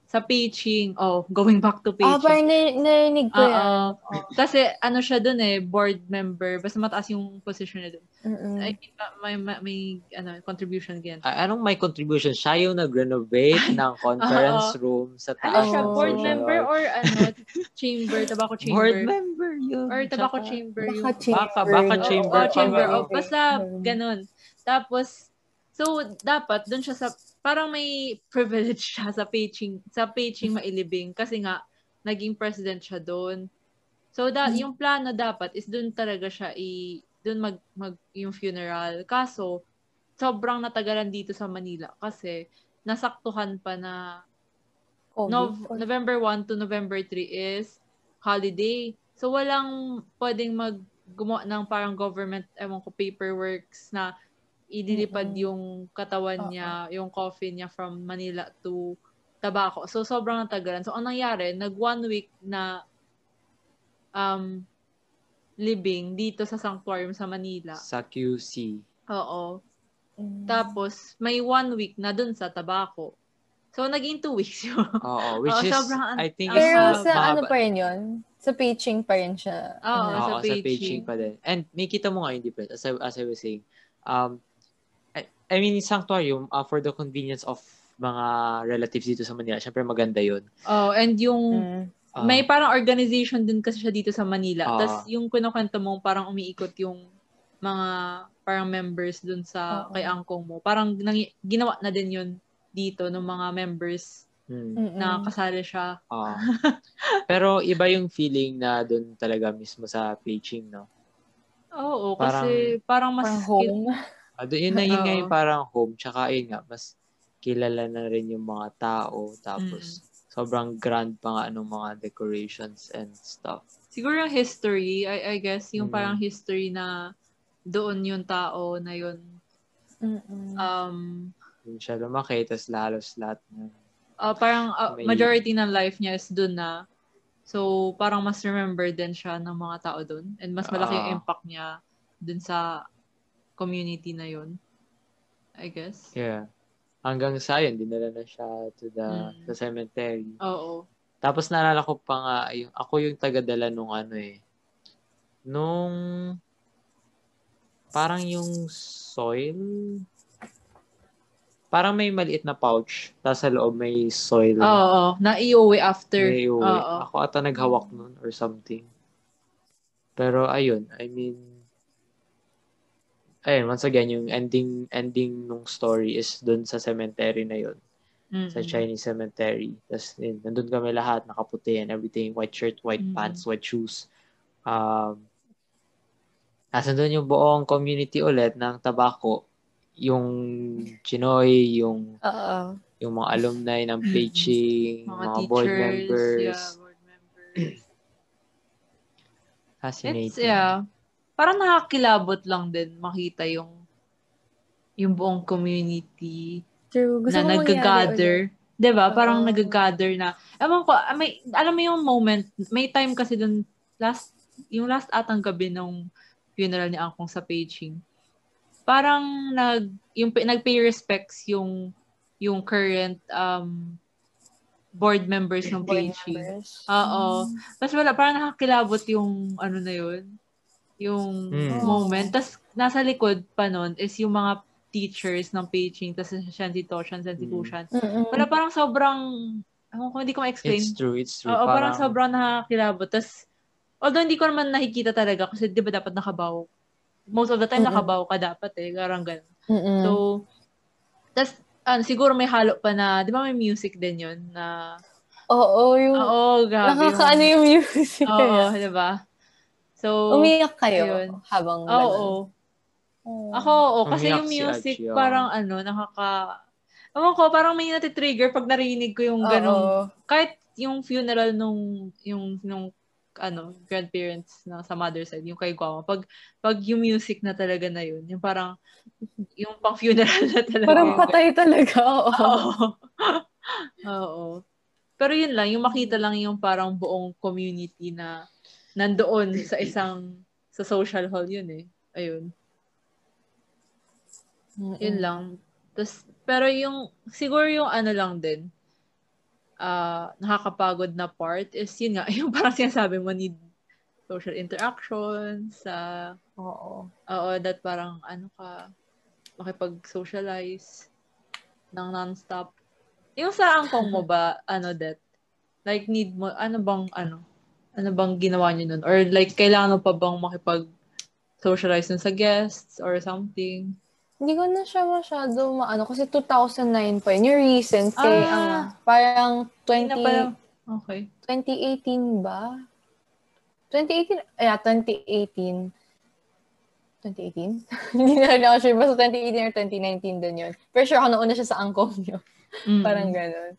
sa Peaching. Oh, going back to Ah, Peaching. parang nai- narinig ko yan. Oo. Kasi ano siya dun eh, board member. Basta mataas yung position niya dun. Mm-mm. I think uh, may, may, may ano, contribution ganyan. Ah, anong may contribution siya yung nag-renovate ng conference room sa Ano taas siya, ng board social member or ano, chamber, tobacco chamber? board member yun Or tobacco chamber. Baka yung- chamber. Baka- baka chamber oo, pa chamber. nga. Oh, basta ganun. Tapos, so, dapat dun siya sa, parang may privilege siya sa paging, sa paging mailibing kasi nga, naging president siya doon. So, da, Hmm. yung plano dapat is dun talaga siya i, dun mag, mag, yung funeral. Kaso, sobrang natagalan dito sa Manila kasi nasaktuhan pa na COVID. Nov- November 1 to November 3 is holiday. So, walang pwedeng mag gumawa ng parang government, ewan ko, paperworks na idilipad Mm-mm. yung katawan niya, yung coffin niya from Manila to Tabaco. So, sobrang natagalan. So, ang nangyari, nag one week na um, living dito sa sanctuarium sa Manila. sa QC Oo. Mm. Tapos, may one week na dun sa Tabaco. So, naging two weeks yun. Oo, which Oo, is, sobrang an- I think, is Pero sa ano mahaba. pa rin yun? Sa pitching pa rin siya. Oo, Ano? sa Oo, sa paging. paging pa din. And may kita mo nga yung difference, as I, as I was saying. Um, I, mean, yung sanctuarium, uh, for the convenience of mga relatives dito sa Manila, syempre maganda yun. Oh, and yung Mm. Uh, may parang organization din kasi siya dito sa Manila. Ah. Tapos yung kinukwento mo, parang umiikot yung mga parang members dun sa Oo. kay angkong mo. Parang nangi- ginawa na din yun dito ng mga members Mm-mm. na kasali siya. oo. Pero iba yung feeling na doon talaga mismo sa paging, no? Oo, Parang- kasi parang mas Parang home. Doon yun na yun nga yung parang home, tsaka yun nga, mas kilala na rin yung mga tao, tapos sobrang grand pa nga ng mga decorations and stuff. siguro yung history, I, I guess, yung Mm. parang history na doon yung tao na yun Mm-mm. um Yun siya lumaki, tapos lalos lahat ng uh, parang uh, May- majority ng life niya is doon na. So, parang mas remember din siya ng mga tao doon. And mas malaki yung Ah. impact niya dun sa community na yun. I guess. Yeah. Hanggang sa yun, dinala na siya to the Mm. sa cemetery. Oo. Tapos naalala ko pa nga, yung, ako yung tagadala nung ano eh. Nung parang yung soil. Parang may maliit na pouch. Tapos sa loob may soil. Oo. oo. Na-iuwi after. May iuwi. Oo. Ako ata naghawak nun or something. Pero ayun, I mean, ayun, once again, yung ending ending nung story is dun sa cemetery na yun. Mm-mm. Sa Chinese cemetery. Tapos yun, nandun kami lahat, nakaputi and everything. White shirt, white Mhm. pants, white shoes. Um, nasa doon yung buong community ulit ng tabako. Yung Chinoy, yung Oo. yung mga alumni ng Mhm. Beijing, Mga, mga, teachers. board members. Yeah, board members. Fascinating. It's, yeah. Parang nakakilabot lang din makita yung yung buong community True. Gusto na nag-gather. ulit. 'Di ba? Parang nag-gather na. Ewan ko, ah, may, alam mo yung moment, may time kasi dun, last, yung last atang gabi nung funeral ni Angkong sa Beijing. Parang nag, yung, nag-pay respects yung, yung current um, board members ng Beijing. Oo. Tapos wala, parang nakakilabot yung ano na yun, yung Mm. moment. Tapos nasa likod pa nun is yung mga teachers ng Beijing, tapos Shanti Toshan, Shanti Mm. Tushan. Mm-mm. Wala, parang sobrang, ewan ko, hindi ko ma-explain. It's true, it's true. Oo, parang, sobrang nakakilabot. Tapos, although hindi ko naman nakikita talaga, kasi di ba dapat nakabaw? Most of the time, Mm-mm. nakabaw ka dapat eh. Parang ganun. Mm-mm. So, tas, ano, siguro may halo pa na, di ba may music din yun na, Oo, yung... oo, grabe. nakakaano yung music. Oo, di ba? So, Umiyak kayo ayun. habang oo. oo. ganun. Ako, oo, kasi Umiyak yung si music, oo. parang ano, nakaka, Ewan ko, parang may natitrigger pag narinig ko yung ganong, kahit yung funeral nung, yung, nung, ano, grandparents na sa mother side, yung kay Guama, pag, pag yung music na talaga na yun, yung parang, yung pang funeral na talaga. Parang patay talaga. Oo. Oo. Oo. Pero yun lang, yung makita lang yung parang buong community na nandoon sa isang, sa social hall yun eh. Ayun. Yun lang. Tapos, pero yung, siguro yung ano lang din, ah nakakapagod na part is yun nga, yung parang sinasabi mo need social interactions, sa Oo. oo, that parang ano ka, makipag-socialize ng non-stop. Yung sa angkong mo ba, ano that, like need mo, ano bang, ano, ano bang ginawa niyo nun? Or like, kailangan pa bang makipag-socialize nun sa guests or something? Hindi ko na siya masyado maano kasi 2009 pa yun. Yung recent kay, Ah. ano, parang Hindi 20, na pala- Okay. 2018 ba? 2018? Yeah, 2018. 2018? Hindi na rin ako sure. Basta 2018 or 2019 din yun. Pero sure ako nauna siya sa angkong nyo. Mm. Parang ganun.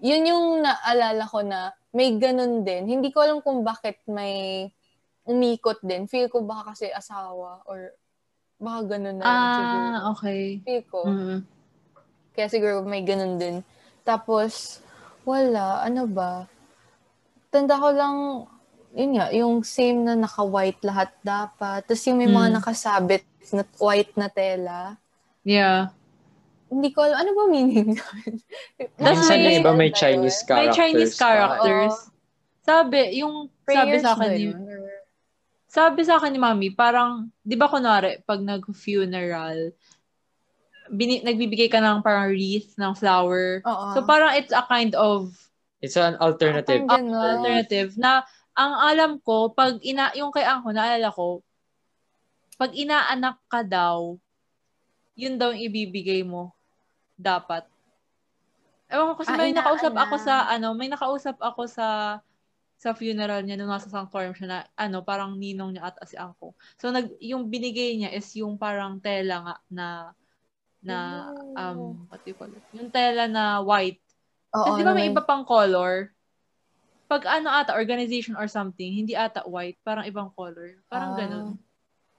Yun yung naalala ko na may ganun din. Hindi ko alam kung bakit may umikot din. Feel ko baka kasi asawa or baka ganun na lang siguro. Ah, okay. Feel ko. Mm. Kaya siguro may ganun din. Tapos, wala. Ano ba? Tanda ko lang, yun nga, yung same na naka-white lahat dapat. Tapos yung may mga Mm. nakasabit na white na tela. Yeah. Hindi ko alam, ano ba meaning nun? Minsan may- yung iba may yun? Chinese characters. May Chinese characters. Sabi, yung sabi Prayers sa akin ni, sabi sa akin ni mami, parang, di ba kunwari, pag nag-funeral, bini, nagbibigay ka ng parang wreath ng flower. Oo. So parang it's a kind of It's an alternative. Parang alternative na ang alam ko, pag ina, yung kay Angko, naalala ko, pag inaanak ka daw, yun daw ibibigay mo. Dapat. Ewan ko kasi Ah, may nakausap inaanak. ako sa, ano, may nakausap ako sa sa funeral niya nung nasa sanctuary siya na, ano, parang ninong niya at si Angko. So, nag, yung binigay niya is yung parang tela nga na, na, um, what do you call it? Yung tela na white. Oo, Kasi di ba may iba pang color? Pag ano ata, organization or something, hindi ata white, parang ibang color. Parang Ah. ganun.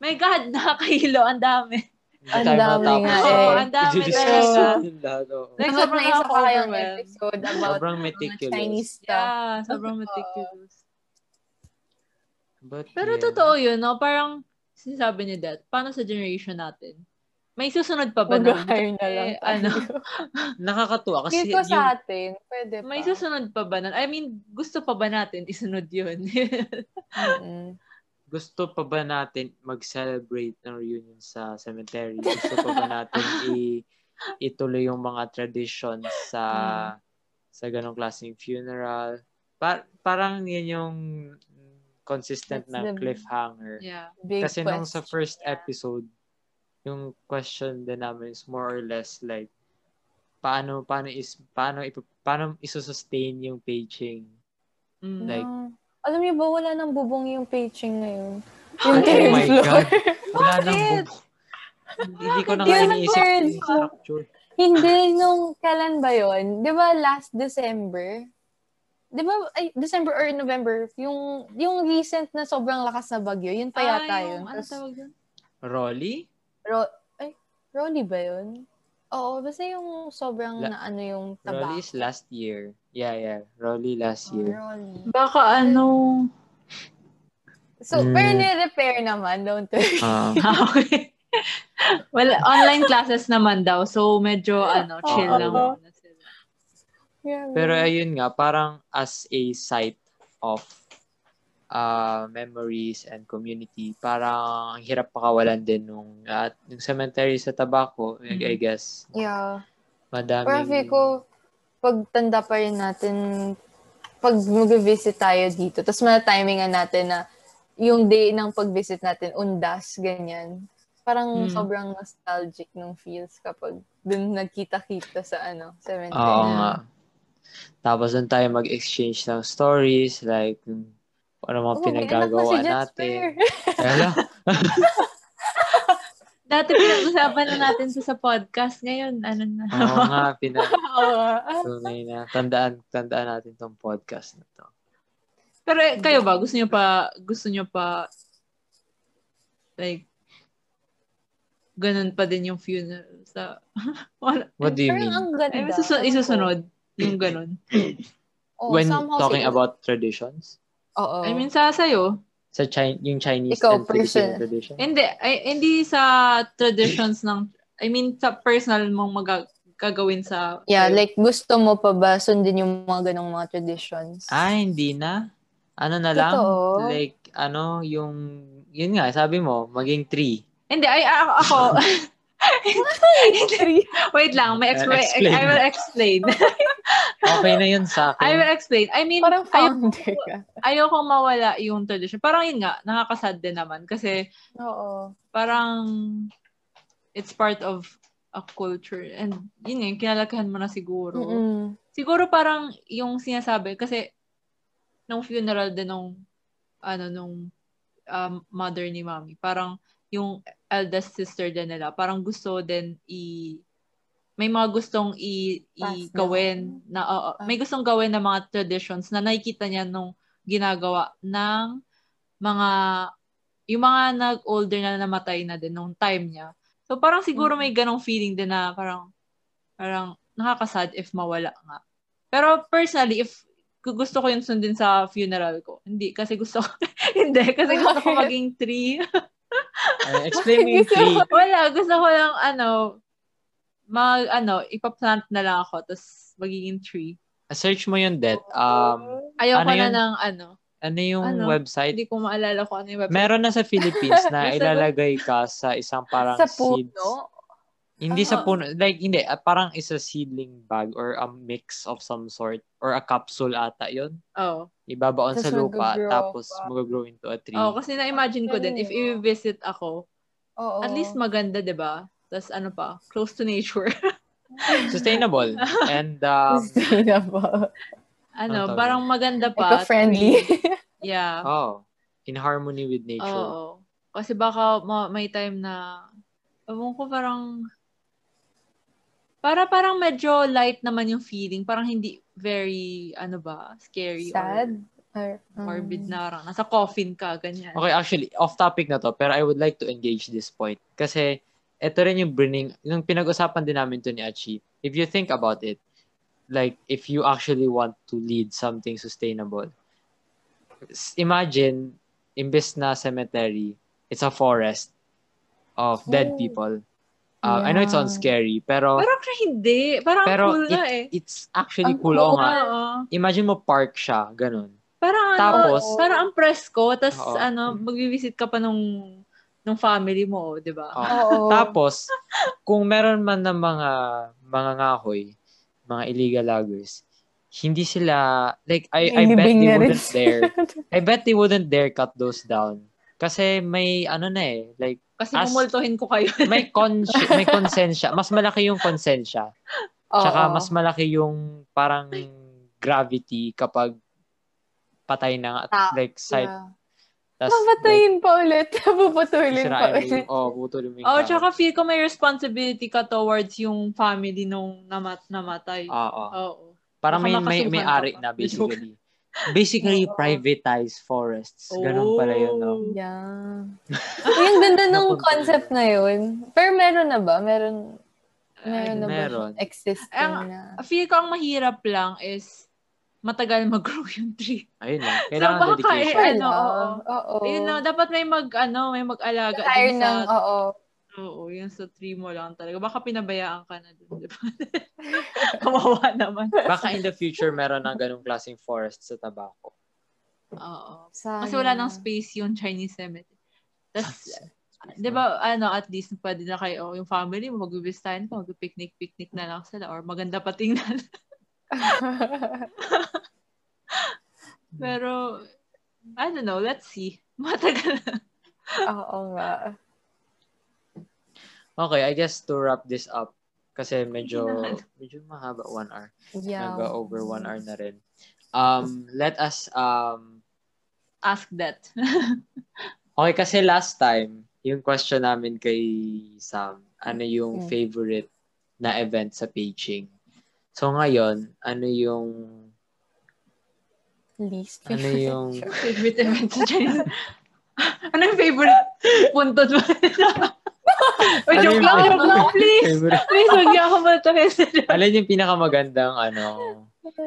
My God, nakakahilo, ang dami. Ang dami nga Oo, eh. ang dami talaga. oo. Like, sobrang na kayong nakaka-overwhelm. episode about Sobrang meticulous. Chinese stuff. Yeah, sobrang meticulous. But, Pero yeah. totoo yun, no? Parang, sinasabi ni Dad, paano sa generation natin? May susunod pa ba? Mag-hire na lang. Eh, ano? Nakakatuwa kasi Feel ko yung, sa atin, pwede pa. May susunod pa ba nun? I mean, gusto pa ba natin isunod yun? Mm-mm. Gusto pa ba natin mag-celebrate ng reunion sa cemetery? Gusto pa ba natin i ituloy yung mga traditions sa sa ganong klaseng funeral? Pa- parang yan yung consistent That's na the- cliffhanger. yeah. Big Kasi nung sa question. first episode, yung question din namin is more or less like paano paano is paano ipo, paano isusustain yung paging Mm. like-. Alam niyo ba, wala nang bubong yung paging ngayon. oh Yung third my floor. god wala nang bubong hindi ko na Yun nga iniisip yung structure Hindi, nung kailan ba yon? Di ba last December? Di ba, ay, December or November, yung, yung recent na sobrang lakas na bagyo, yun pa yata Ah, yun. yung, ano tawag doon? Rolly Ro- ay, Rolly ba yun? Oo, basta yung sobrang La- na ano yung taba. Rolly is last year yeah yeah Rolly last Oh, year Rolly. Baka ano... So, Mm. pero ni-repair naman, don't worry. Okay. well, online classes naman daw. So, medyo ano, chill Oo. lang. Yeah, pero ayun nga parang as a site of uh, memories and community parang ang hirap pakawalan din nung at yung cemetery sa Tabaco I- I guess yeah. madaming Pero feel ko, pag tanda pa rin natin, pag mag-visit tayo dito, tapos mana-timingan natin na yung day ng pag-visit natin, undas, ganyan. Parang Mm. sobrang nostalgic nung feels kapag dun nagkita-kita sa ano, cemetery. Oo nga. Tapos doon tayo mag-exchange ng stories, like, ano mga Oh, na pinagagawa si natin. Kaya Dati pinag-usapan na natin to sa podcast. Ngayon, ano na. Oo nga, pina, Oo. Ah, tunay na. Tandaan, tandaan natin tong podcast na to. Pero eh, kayo ba? Gusto nyo pa, gusto nyo pa, like, ganun pa din yung funeral sa, wala. What do you mean? ang ganda. Ay, susun- isusunod yung ganun. Oo, When talking about traditions? Oo. I mean, sa sayo, Sa Chi- yung Chinese Ikaw, and Filipino person. tradition? hindi, ay, hindi sa traditions ng, I mean, sa personal mong mag- gagawin sa, Yeah, like gusto mo pa ba sundin yung mga ganong mga traditions? Ah, hindi na. Ano na lang? Totoo. Like, ano, yung, yun nga, sabi mo, maging three. Hindi, ay, a- ako, wait lang, may expla- Explain. I will explain. Okay na yun sa I will akin. explain. I mean, Parang ayaw, founder ka. ayoko mawala yung tradition. Parang yun nga, nakakasad din naman. Kasi Oo. parang it's part of a culture. And yun nga, yung kinalakahan mo na siguro. Mm-mm. Siguro parang yung sinasabi, kasi nung funeral din nung, ano, nung um, mother ni mommy, parang yung eldest sister din nila, parang gusto din i may mga gustong i, i gawin na oo, may gustong gawin na mga traditions na nakikita niya nung ginagawa ng mga yung mga nag-older na namatay na din nung time niya. So parang siguro may ganong feeling din na parang parang nakakasad if mawala nga. Pero personally, if gu- gusto ko yun sundin sa funeral ko. Hindi, kasi gusto ko, hindi, kasi gusto ko maging three. Uh, explain mo yung three. Wala, gusto ko lang, ano, mag, ano, ipaplant na lang ako, tapos magiging tree. Search mo yung debt. Um, Ayoko Ano na yun? ng ano. ano yung Ano? website? Hindi ko maalala kung ano yung website. Meron na sa Philippines na ilalagay ka sa isang parang Sa seeds. puno. Hindi Oo. sa puno. Like, hindi. ah, parang is a seedling bag or a mix of some sort or a capsule ata yun. Oo. Ibabaon sa lupa mag-grow tapos pa. mag-grow into a tree. Oo, kasi na-imagine ko din, if i-visit ako, Oo. at least maganda, di ba? Tapos ano pa, close to nature. Sustainable. And um, Sustainable. ano, parang maganda pa. Eco-friendly. Yeah. oh, in harmony with nature. Oo. Kasi baka ma- may time na, ewan ko parang, para parang medyo light naman yung feeling. Parang hindi very, ano ba, scary Sad. or Or, morbid na parang nasa coffin ka, ganyan. Okay, actually, off topic na to, pero I would like to engage this point. Kasi, ito rin yung bringing, yung pinag-usapan din namin to ni Achi. If you think about it, like, if you actually want to lead something sustainable, imagine, imbes na cemetery, it's a forest of dead Oh. people. Uh, I know it sounds Yeah. scary, pero, Pero hindi. Parang pero cool it- nga eh. it's actually Ang cool. cool Oo nga. Imagine mo park siya, ganun. Parang ano, Tapos, parang ang presko, tapos ano, magvi-visit ka pa nung nung family mo, 'di ba? Oo. Oo. Tapos, kung meron man ng mga mga ngahoy, mga illegal loggers, hindi sila, like, I, I bet they wouldn't dare, I bet they wouldn't dare cut those down. Kasi may, ano na eh, like, Kasi As- mumultuhin ko kayo. may, consci- may konsensya. Mas malaki yung konsensya. Tsaka Oo. mas malaki yung parang gravity kapag patay na, Ta- like, site. Yeah. Tas, Papatayin pa ulit. Puputulin pa ulit. oh, putulin mo yung Oh, tsaka feel ko may responsibility ka towards yung family nung namat namatay. Oo. Oo. Parang may, Baka may, may ka ari na, basically. Basically, Oo. privatized forests. Ganun pala yun, no? Oh. Yeah. yung ganda nung concept na yun. Pero meron na ba? Meron, meron na ba? meron. Existing Ang- na. Feel ko ang mahirap lang is matagal mag-grow yung tree. Ayun lang. Kailangan baka dedication. eh, ano, oo. Oo. Ayun na, dapat may mag, ano, may mag-alaga Hire din ng, sa, oo. oo, yung sa tree mo lang talaga. Baka pinabayaan ka na dun, di ba? Kawawa naman. Baka in the future, meron ng ganung klaseng forest sa tabako. Oo. Sayang. Kasi wala nang space yung Chinese cemetery. Tapos, di ba, ano, at least pwede na kayo, oh, yung family mo, mag-vistahin pa, mag-picnic-picnic na lang sila, or maganda pa tingnan. Pero, I don't know, let's see. Matagal na. Oo nga. Okay, I guess to wrap this up, kasi medyo, medyo mahaba, one hour. Yeah. Nag-over one hour na rin. Um, let us, um, Ask that. okay, kasi last time, yung question namin kay Sam, ano yung Hmm. favorite na event sa paging? So ngayon, ano yung, Least. ano yung, favorite event sa Chinese. ano yung favorite puntot mo? Ano joke lang, favorite- joke lang, please. favorite, Please, huwag niyo ako matakin. alin yung pinakamagandang, ano,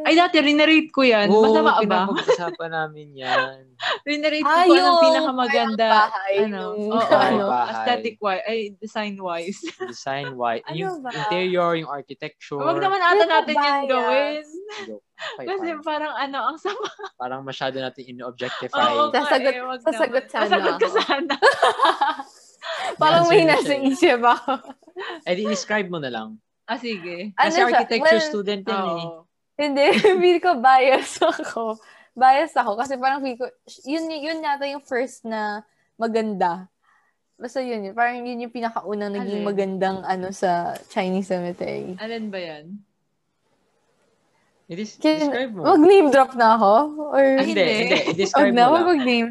Ay, dati, rinarate ko yan. Oo, Masama ba? pinapag-usapan namin yan. Rinarate ko Ah, kung yung anong pinakamaganda. parang bahay, Ano, oo, Bahay, ano, bahay. aesthetic-wise, ay, design-wise. Design wise. Ano yung ba? interior, yung architecture. Huwag naman ata Ano natin yan? gawin. Okay, Kasi fine. parang ano, ang sama. Parang masyado natin in-objectify. Oo, nga Sasagot- eh, sasagot sana Sasagot ka sana. Parang may na nasa eh. isip ako. Eh, describe mo na lang. Ah, sige. Ano Kasi siya? architecture Well, student yan eh. Hindi, feel ko bias ako. Bias ako kasi parang feel ko, yun, yun yata yung first na maganda. Basta yun, yun. parang yun yung pinakaunang naging Alin? magandang ano sa Chinese cemetery. Alin ba yan? Eh, dis- Can, describe mo. wag name drop na ako? Or, Ah, hindi, hindi. hindi. wag na, mo lang. wag name.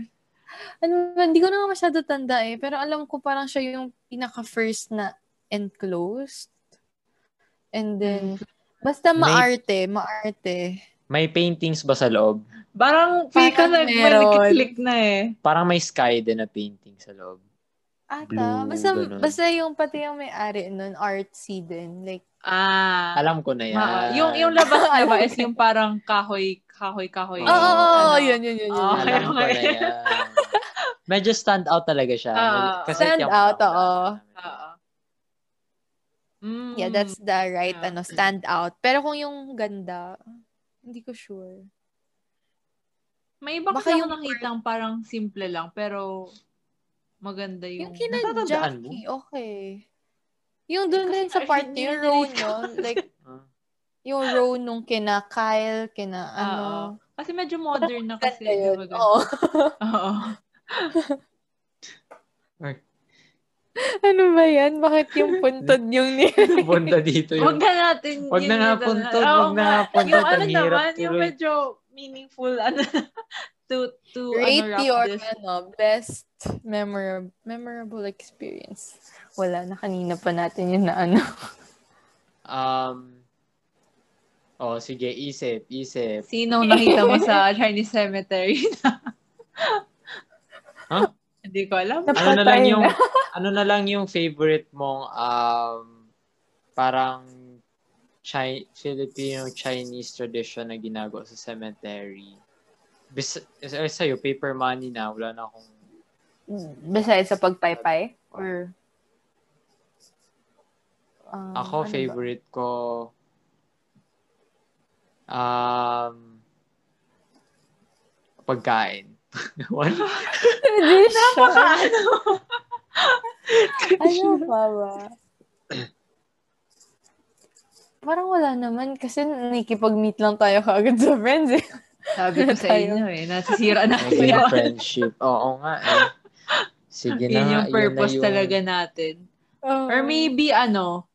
Ano, hindi ko na nga masyado tanda eh. Pero alam ko parang siya yung pinaka-first na enclosed. And then, basta May- maarte, maarte. May paintings ba sa loob? Parang feel may meron. nagkiklik na eh. Parang may sky din na painting sa loob. Ata. Blue, basta, ganun. basta yung pati yung may-ari nun, artsy din. Like, Ah. Alam ko na yan. Ma- yung yung labas na ba is yung parang kahoy, kahoy, kahoy. oo, oh, ano. yun, yun, yun, yun. Oh, Alam ko na yan. Medyo stand out talaga siya. Ah, Kasi stand out, oo. Oo. Mm. Yeah, that's the right, Yeah. ano, stand out. Pero kung yung ganda, hindi ko sure. May iba kasi yung nakitang parang simple lang, pero maganda yung... Yung kina Jackie, okay. Yung dun Kasi din sa part, hindi yung row nalito. nyo, like, Ah. yung row nung kina Kyle, kina Oo. ano. Kasi medyo modern na kasi. Ganda di yun. ba ganun? Oo. Oo. ano ba yan? Bakit yung puntod yung ni... Punta dito yung... na natin. Wag yun na nga puntod, Oo wag na nga. puntod, Yung ano naman, yung medyo meaningful, ano, to, to, Rate ano, your, this. ano, best memorable, memorable experience. Wala na kanina pa natin yun na ano. Um, oh, sige, isip, isip. Sinong nakita mo sa Chinese cemetery? Huh? Hindi ko alam. Ano na lang yung, na. ano na lang yung favorite mong, um, parang, Chi- Filipino-Chinese tradition na ginagawa sa cemetery. Bis eh, sa'yo, paper money na, wala na akong, Besides sa pagpaypay? Or... Um, ako, ano ba? favorite ko, um, pagkain. What? Napaka ano pa ba? Parang wala naman kasi nakikipag-meet lang tayo kaagad sa friends eh. Sabi ko sa Tayo. inyo eh, nasisira na Naging yun. friendship. Oo nga eh. Sige na Yun yung yun purpose na yung, talaga natin. Oo. Or maybe ano,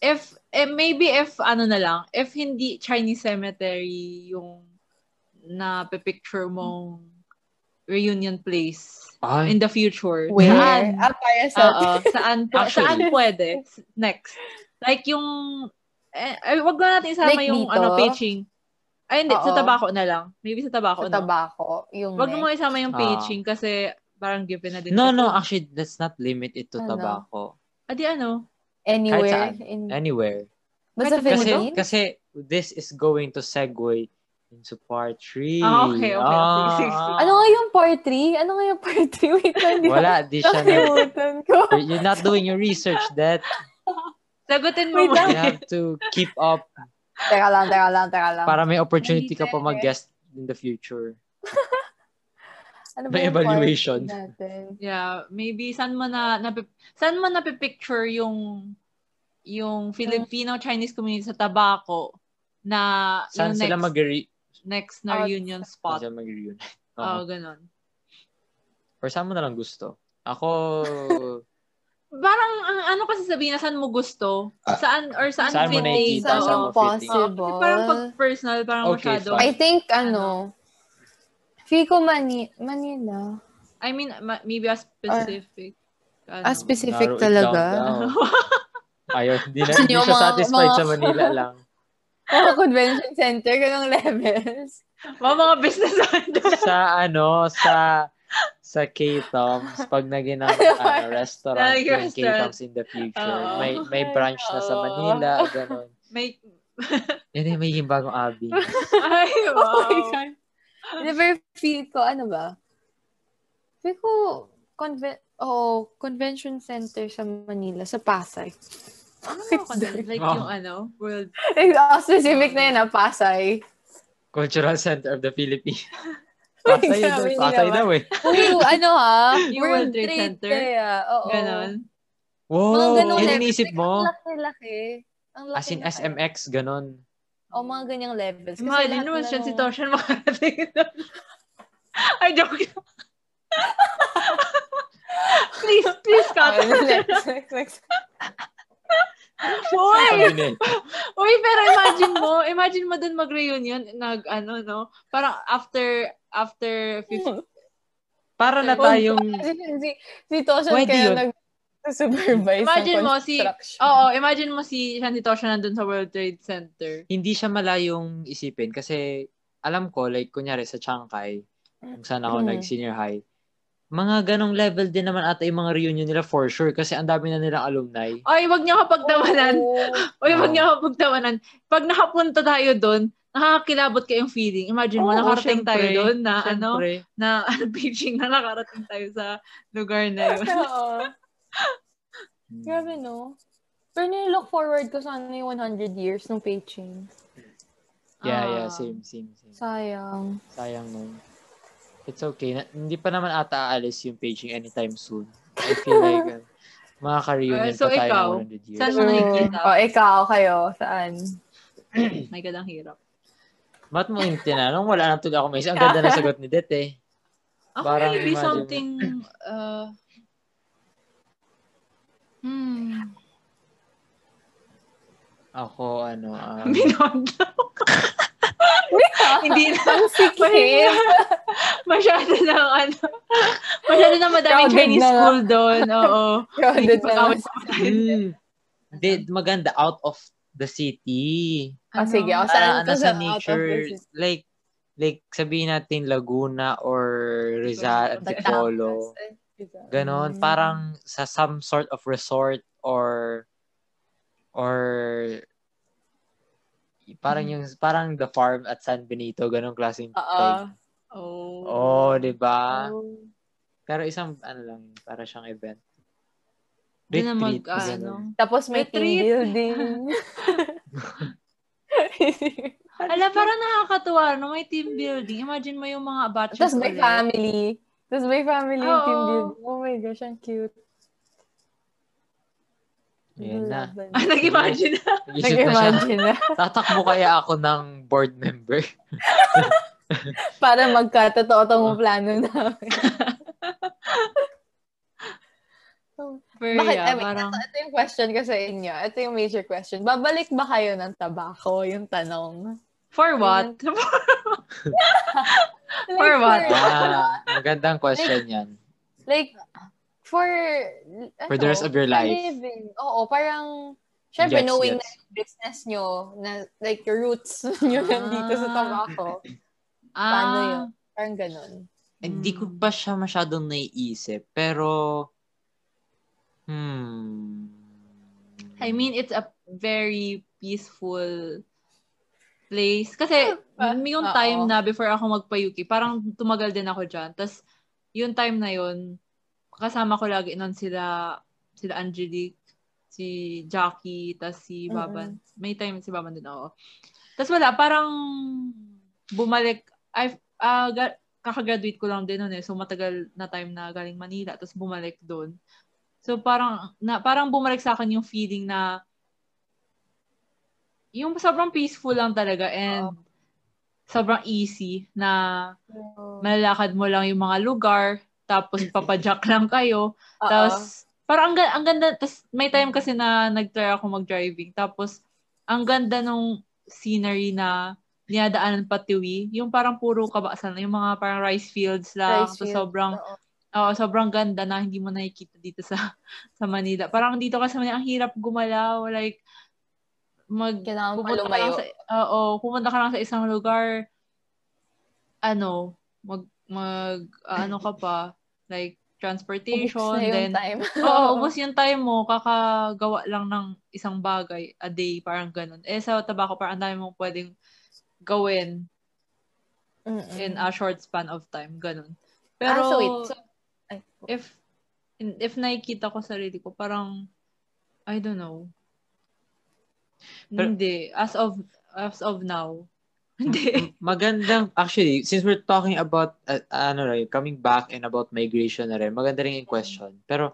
if, eh, maybe if ano na lang, if hindi Chinese cemetery yung na picture mong reunion place Ay, in the future. Where? Saan? Ah, para sa... Oo, saan, po, Actually. saan pwede? Next. Like yung, eh, eh, wag na natin isama Like yung dito? ano, pitching. Ay, hindi, sa Oo. tabako na lang. Maybe sa tabako, sa no? tabako. Yung Wag mo isama yung Ah. pitching kasi parang given na din. no, no, actually, let's not limit it to Ano? tobacco. Adi ano? Anywhere. In, Anywhere. basta sa Kasi, kasi this is going to segue into part 3. Ah, okay, okay. Sige, sige, sige. Ano nga yung part 3? Ano nga yung part 3? Wait lang? Wala, di siya na. Ko. You're not doing your research, that Sagutin mo Wait you have to keep up Teka lang, teka lang, teka lang. para may opportunity ka pa mag-guest in the future. ano ba may evaluation. Natin? Yeah, maybe saan mo na, na saan mo na picture yung yung Filipino Chinese community sa Tabaco na Saan sila next, mag next na Out- reunion spot. sila mag-reunion? Oo, Oo. ganun. Or saan mo na lang gusto? Ako, Parang ang ano kasi sabihin na saan mo gusto? Saan or saan, Saan mo nakikita, Saan saan mo possible? kasi parang pag personal, parang Okay, masyado. fine. I think, ano, feel ko Mani- Manila. I mean, ma- maybe a specific. ano. Ah, specific talaga. Ayaw, hindi na, hindi siya satisfied mga- sa Manila lang. Mga convention center, ganong levels. Mga mga business sa ano, sa sa K-Toms, pag naging ng ano, restaurant Like yung. K-Toms in the future. Oo. May may branch na sa. Manila, ganun. May, Yan yung magiging bagong abi. ay, Oh my wow. God. Never feel ko, ano ba? Feel ko, conven oh, convention center sa Manila, sa Pasay. Ano ako doon? Like Wow. yung ano, world. Eh, ah, specific na yun, ah, Pasay. Cultural Center of the Philippines. Pasay, doon. hindi Pasay daw eh. Uy, ano ha? Yung World Trade Center? Kaya, oo. Ganon. Wow, Mga ganong yan level. inisip mo? Ang laki-laki. Ang laki As in na kaya. SMX, ganun. O, mga ganyang levels. Kasi Imagine lahat naman na siya si Toshan makarating doon. Ay, joke lang. please, please, cut. Ah, next, next, next. Uy! Uy, pero imagine mo, imagine mo dun mag-reunion, nag, ano, no? Parang after, after 50, Para na tayong... Si, si, si Toshan Pwede kaya yun. nag-supervise Imagine ng mo si- construction. oo, imagine mo si Shanti Toshan nandun sa World Trade Center. hindi siya malayong isipin kasi alam ko, like, kunyari sa Chiangkai, kung saan ako Mm. nag-senior high, mga ganong level din naman ata yung mga reunion nila for sure kasi ang dami na nilang alumni. Ay, wag niyo kapagtawanan. Oo. Uy, wag Oo. niyo kapagtawanan. Pag nakapunta tayo doon, nakakakilabot kayong feeling. Imagine mo, Oo, nakarating tayo syempre, doon na ano, Siyempre. na ano, pitching na nakarating tayo sa lugar na yun. Hmm. Grabe, no? Pero nilook forward ko sana yung 100 years ng paging. Yeah, Ah. yeah, same, same, same. Sayang. Sayang nun. It's okay. Na, hindi pa naman ata aalis yung paging anytime soon. I feel like uh, makaka-reunion Uh, so pa tayo ikaw, ng 100 years. saan mo nakikita? Oh, ikaw, kayo, saan? My God, ang hirap. Ba't mo yung tinanong? Wala na tuloy ako may Ang ganda na sagot ni Det eh. Ako Parang maybe imagine- something, uh, hmm, Ako, ano, um, binondo. Hindi na. Ang sikip. Masyado na, ano, masyado na madaming Crowded Chinese na. school doon. Oo. Crowded na mm, hindi, maganda out of the city. Ah, sige. Ano? O, saan nasa sa out of nature, the city? like, like sabihin natin Laguna or Rizal, Antipolo. Ganon, Mm. parang sa some sort of resort or or parang yung parang the farm at San Benito, ganong klaseng type. Oh. Oh, 'di ba? Oh. Pero isang ano lang, para siyang event. Doon na mag, Retreat, ganun. ano. Tapos may team Retreat. building. Ala, parang nakakatuwa, no? May team building. Imagine mo yung mga batches Tapos may family. Tapos may family yung team building. Oh my gosh, ang cute. Yun na. Ah, nag-imagine na. Nag-isip na. Nag-imagine na. Tatakbo kaya ako ng board member. Para magkatotoo tong plano namin. Pero Bakit, yeah, I mean, parang, ito, ito yung question ko sa inyo. Ito yung major question. Babalik ba kayo ng tabako? Yung tanong. for what? Like, For what? ah, magandang question 'yan. Like, for, For the rest of your life. living. Oo, parang, syempre, Gets, knowing gets. na yung business nyo, na, like, your roots nyo nandito sa Ah. tabako. ah, Paano yun? Parang ganun. Hindi ko pa siya masyadong naiisip, pero hmm. I mean, it's a very peaceful place. Kasi, Ah, yung time na before ako magpa-UK, parang tumagal din ako dyan. Tapos, yung time na yun, kasama ko lagi nun sila, sila Angelique, si Jackie, tas si Baban. May time si Baban din ako. Tapos wala, parang bumalik, I, ah, ga- kakagraduate ko lang din nun eh. So, matagal na time na galing Manila, tapos bumalik doon. So, parang, na, parang bumalik sa akin yung feeling na yung sobrang peaceful lang talaga and sobrang easy na malalakad mo lang yung mga lugar, tapos papadyak lang kayo, tapos parang ang, ang ganda, tapos may time kasi na nag-try ako mag-driving, tapos ang ganda nung scenery na niadaanan patiwi, yung parang puro kabasan, yung mga parang rice fields lang, Rice so field. sobrang Oo. Oo, sobrang ganda na hindi mo nakikita dito sa sa Manila. Parang dito kasi sa Manila, ang hirap gumalaw. Like, mag, Kailangan pumunta ka lang sa, oo, pumunta ka lang sa isang lugar, ano, mag, mag, ano ka pa, like, transportation, yung then, time. oo, ubos yung time mo, kakagawa lang ng isang bagay a day, parang ganun. Eh, sa tabako, parang ang dami mong pwedeng gawin Mm-mm. in a short span of time, ganun. Ah, Pero, so wait. So, ay, if if nakikita ko sarili ko, parang, I don't know. Pero- hindi. As of, as of now. Hindi. magandang actually since we're talking about uh, ano rin, coming back and about migration na rin maganda rin yung question pero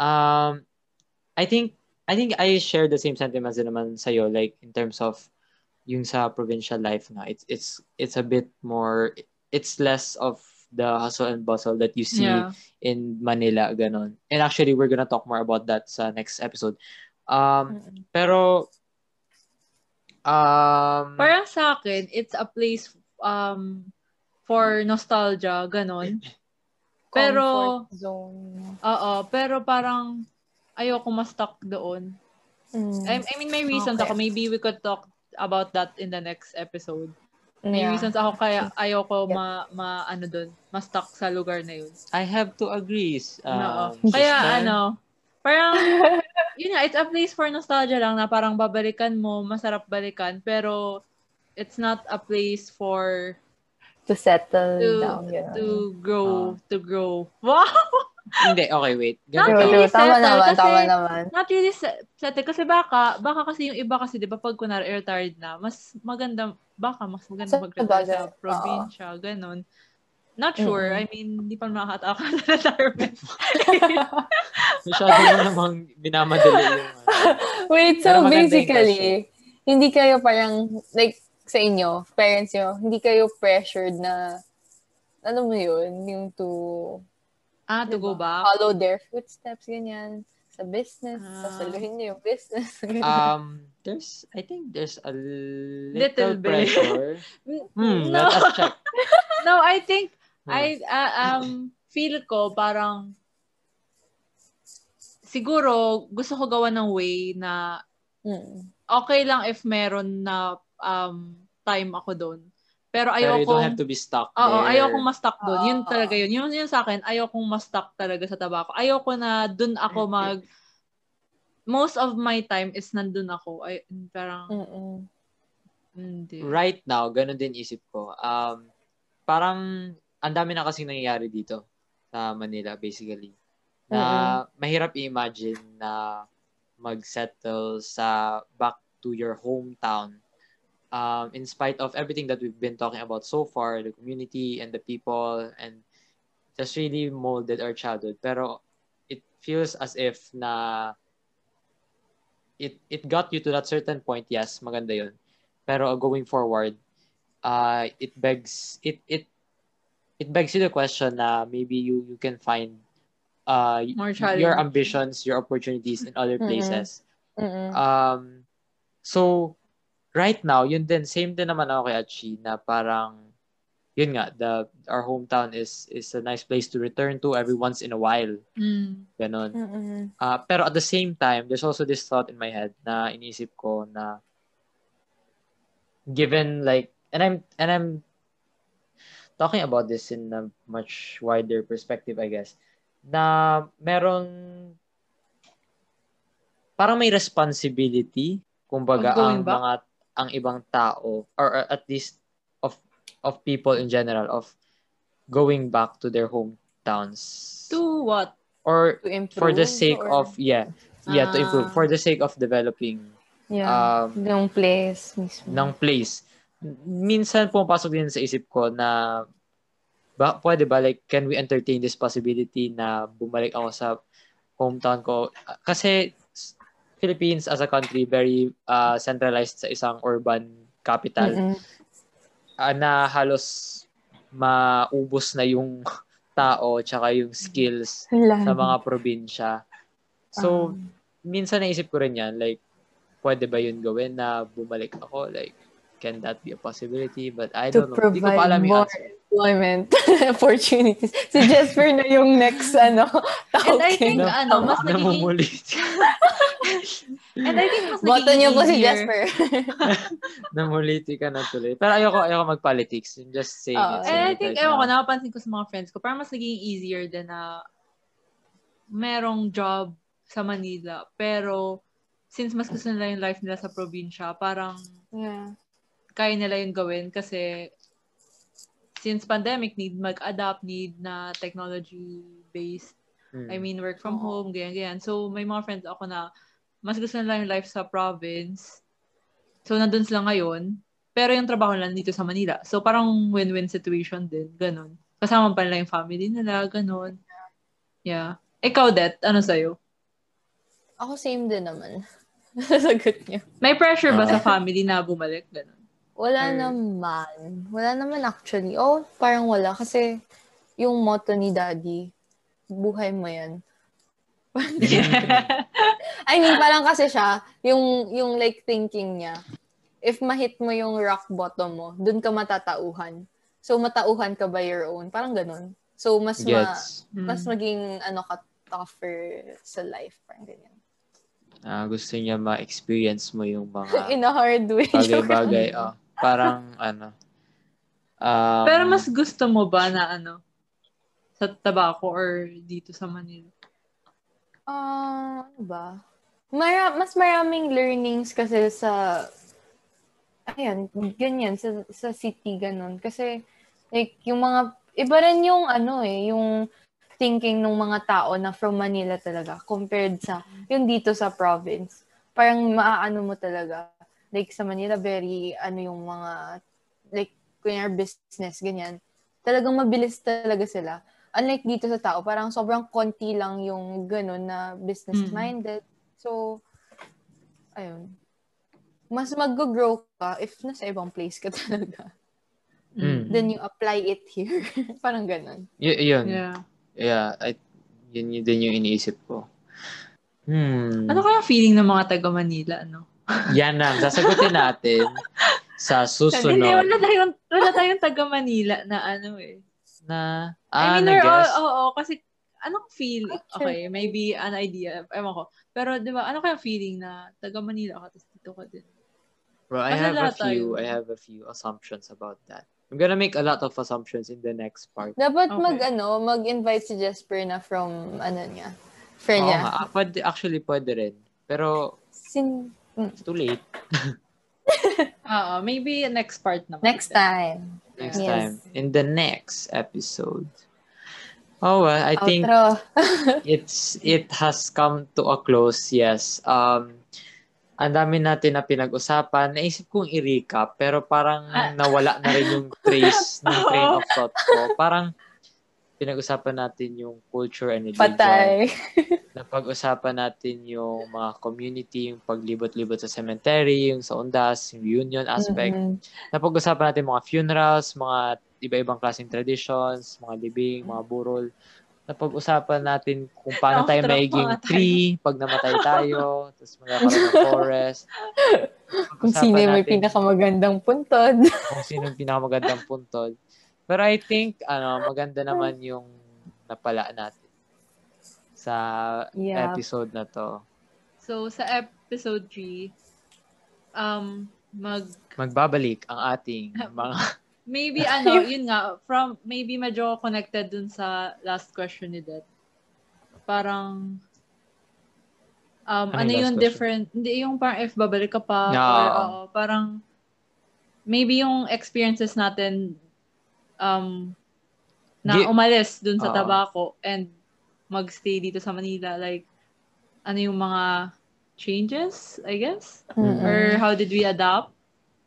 um I think I think I share the same sentiments din naman sa like in terms of yung sa provincial life na it's it's it's a bit more it's less of the hustle and bustle that you see Yeah. in Manila ganon and actually we're gonna talk more about that sa next episode um mm-mm. pero um Parang sa akin, it's a place um for nostalgia, ganon. Pero, zone. oo, pero parang ayoko ma-stuck doon. Mm. I, I mean, may reasons Okay. ako. Maybe we could talk about that in the next episode. May Yeah. reasons ako kaya ayoko Yeah. ma, ma ano doon, ma-stuck sa lugar na yun. I have to agree um, Kaya sister. ano, parang, yun nga, it's a place for nostalgia lang na parang babalikan mo, masarap balikan, pero it's not a place for To settle to down. Yun. to grow, Ah. to grow. Wow! Hindi, okay, wait. Not Ganito. really True, tama settle naman, kasi- tama naman. Not really se- settle. Kasi baka, baka kasi yung iba kasi, di ba, pag kunwari retired na, mas maganda, baka mas maganda mag-retire sa probinsya, ganun. Not sure. Mm-mm. I mean, hindi pa nakakataka sa retirement. Masyado mo namang minamadali yung. Wait, so basically, hindi kayo parang, like, sa inyo, parents nyo, hindi kayo pressured na, ano mo yun, yung to ah, to go back? follow their footsteps, ganyan, sa business, Ah. sasaluhin nyo yung business. Um, there's, I think there's a little, Little bit. pressure. Hmm, no. let us check. no, I think. I, ah, um, feel ko parang, siguro, gusto ko gawa ng way na Mm. okay lang if meron na um, time ako doon. Pero Pero you ayoko, don't have to be stuck oo, there. ayokong ma-stuck doon. Yun talaga yun. Yun, yun sa akin, ayokong ma-stuck talaga sa tabako. Ayoko na doon ako mag, most of my time is nandun ako. Ay, parang, Mm-mm. hindi. Right now, ganun din isip ko. Um, parang, ang dami na kasing nangyayari dito sa Manila, basically. Na mahirap i-imagine na mag-settle sa back to your hometown um, in spite of everything that we've been talking about so far, the community and the people, and just really molded our childhood. Pero it feels as if na it it got you to that certain point, yes, maganda yun. Pero going forward, uh, it begs it it it begs you the question na maybe you you can find uh More your ambitions, your opportunities in other Mm-mm. places. Mm-mm. Um, so, right now, yun din, same din naman ako kay Achi, na parang, yun nga, the, our hometown is is a nice place to return to every once in a while. Mm. Ganon. Mm-mm. Uh, pero at the same time, there's also this thought in my head na inisip ko na given like, and I'm, and I'm talking about this in a much wider perspective, I guess, na meron parang may responsibility kumbaga ang back? mga ang ibang tao or at least of of people in general of going back to their hometowns To what? or To improve. for the sake or- of yeah yeah to improve Ah. for the sake of developing yeah, um yung place mismo. ng place. Minsan pumapasok din sa isip ko na ba, pwede ba, like, can we entertain this possibility na bumalik ako sa hometown ko? Kasi Philippines as a country, very uh, centralized sa isang urban capital Mm-mm. ah, na halos maubos na yung tao tsaka yung skills Hala. sa mga probinsya. So, Um, minsan naisip ko rin yan, like, pwede ba yun gawin na bumalik ako? Like, can that be a possibility? But I to don't know. Hindi ko pa provide alam yung more answer. employment opportunities. Si Jasper na yung next, ano, And I think, Na- ano, mas nagiging, Namumulit. and I think mas Boto nagiging niyo po si. Jasper. Namuliti ka na tuloy. Pero ayoko, ayoko mag-politics. I'm just saying Oo. it. And I think, ewan ko, napapansin ko sa mga friends ko, parang mas naging easier din na merong job sa Manila. Pero, since mas gusto nila yung life nila sa probinsya, parang Yeah. Kaya nila yung gawin kasi since pandemic, need mag-adapt, need na technology-based. Hmm. I mean, work from home, ganyan, ganyan. So, may mga friends ako na mas gusto nila yung life sa province. So, nandun sila ngayon. Pero yung trabaho nila dito sa Manila. So, parang win-win situation din. Ganon. Kasama pa nila yung family nila. Ganon. Yeah. Ikaw, Det, ano sa'yo? Ako same din naman. Sagot niyo. May pressure ba Ah. sa family na bumalik? Ganon. Wala Or- naman. Wala naman actually. Oh, parang wala. Kasi yung motto ni daddy, buhay mo yan. I mean, parang kasi siya, yung, yung like thinking niya, if mahit mo yung rock bottom mo, dun ka matatauhan. So, matauhan ka by your own. Parang ganun. So, mas ma, Gets. mas Mm. maging ano ka tougher sa life. Parang ganyan. Ah, gusto niya ma-experience mo yung mga In a hard way. Bagay-bagay. Oh, parang ano. Um, Pero mas gusto mo ba na ano? Sa tabako or dito sa Manila? Ah, ano ba? Mara- mas maraming learnings kasi sa ayan, ganyan sa sa city ganun kasi like yung mga iba rin yung ano eh, yung thinking ng mga tao na from Manila talaga compared sa yung dito sa province. Parang maaano mo talaga. Like sa Manila, very ano yung mga like kunyar business, ganyan. Talagang mabilis talaga sila. Unlike dito sa tao, parang sobrang konti lang yung ganun na business-minded. So, ayun. Mas mag-grow ka if nasa ibang place ka talaga. Mm. Then you apply it here. parang ganun. Y- yun. Yeah. Yeah, I, yun, yun din yung iniisip ko. Hmm. Ano kaya feeling ng mga taga Manila, ano? Yan ang sasagutin natin sa Hindi, susunod wala tayong, wala tayong taga Manila na ano eh. na I ah, mean, we're all, na-guess. oo, kasi anong feel? Okay, maybe an idea, ewan ko. Pero di ba, ano kaya feeling na taga Manila ka, tapos dito ka din? Bro, I have a few, tayo. I have a few assumptions about that. I'm gonna make a lot of assumptions in the next part. Dapat Okay. mag, ano, mag-invite si Jasper na from, ano niya, friend Oo niya. nga, ah, pwede, actually pwede rin. Pero, Sin- it's too late. Oo, maybe next part naman. next time. Next Yes. time. In the next episode. Oh, well, I think Outro. it's it has come to a close, yes. Um, ang dami natin na pinag-usapan. Naisip kong i-recap, pero parang Ah. nawala na rin yung trace ng train of thought ko. Parang pinag-usapan natin yung culture and religion. Patay. Napag-usapan natin yung mga community, yung paglibot-libot sa cemetery, yung sa undas, yung reunion aspect. Mhm. Napag-usapan natin mga funerals, mga iba-ibang klaseng traditions, mga libing, mga burol. Napag-usapan natin kung paano tayo maiging tree pag namatay tayo, tapos magkakaroon ng forest. Kung sino yung may pinakamagandang puntod. kung sino yung pinakamagandang puntod. Pero I think, ano, maganda naman yung napala natin sa Yeah. episode na to. So, sa episode 3, um, mag, Magbabalik ang ating mga maybe ano, yun nga, from, maybe medyo connected dun sa last question ni Det. Parang, um, Ano ano, yung question? different, hindi yung parang if babalik ka pa, No. or oo, parang, maybe yung experiences natin, um, na umalis dun sa Oo. Tabaco and magstay dito sa Manila, like, ano yung mga changes, I guess? Mm-mm. Or how did we adapt?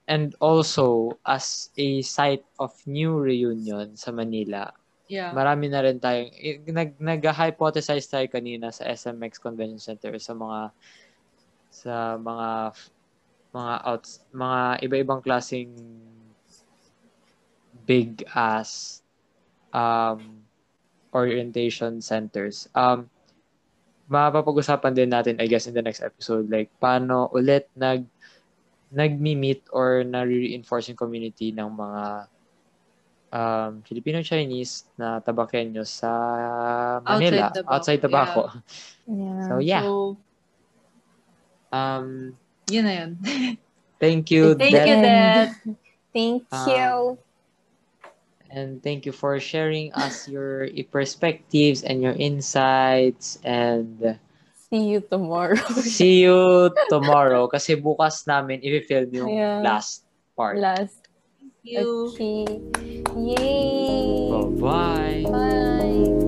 and also as a site of new reunion sa Manila. Yeah. Marami na rin tayong eh, nag nag-hypothesize tayo kanina sa SMX Convention Center sa mga sa mga mga outs mga iba-ibang klaseng big ass um orientation centers. Um mapapag-usapan din natin I guess in the next episode like paano ulit nag nagmi-meet or na-reinforce yung community ng mga um, Filipino-Chinese na tabakenyo sa Manila, Tabaco, outside Tabaco. Yeah. So, yeah. So, Um, yun na yun. thank you, Thank Deb, you, Dad. Thank Um, you. And thank you for sharing us your perspectives and your insights and See you tomorrow. see you tomorrow kasi bukas namin i-film yung Yeah. last part. Last. Thank you. Okay. Yay! Bye-bye!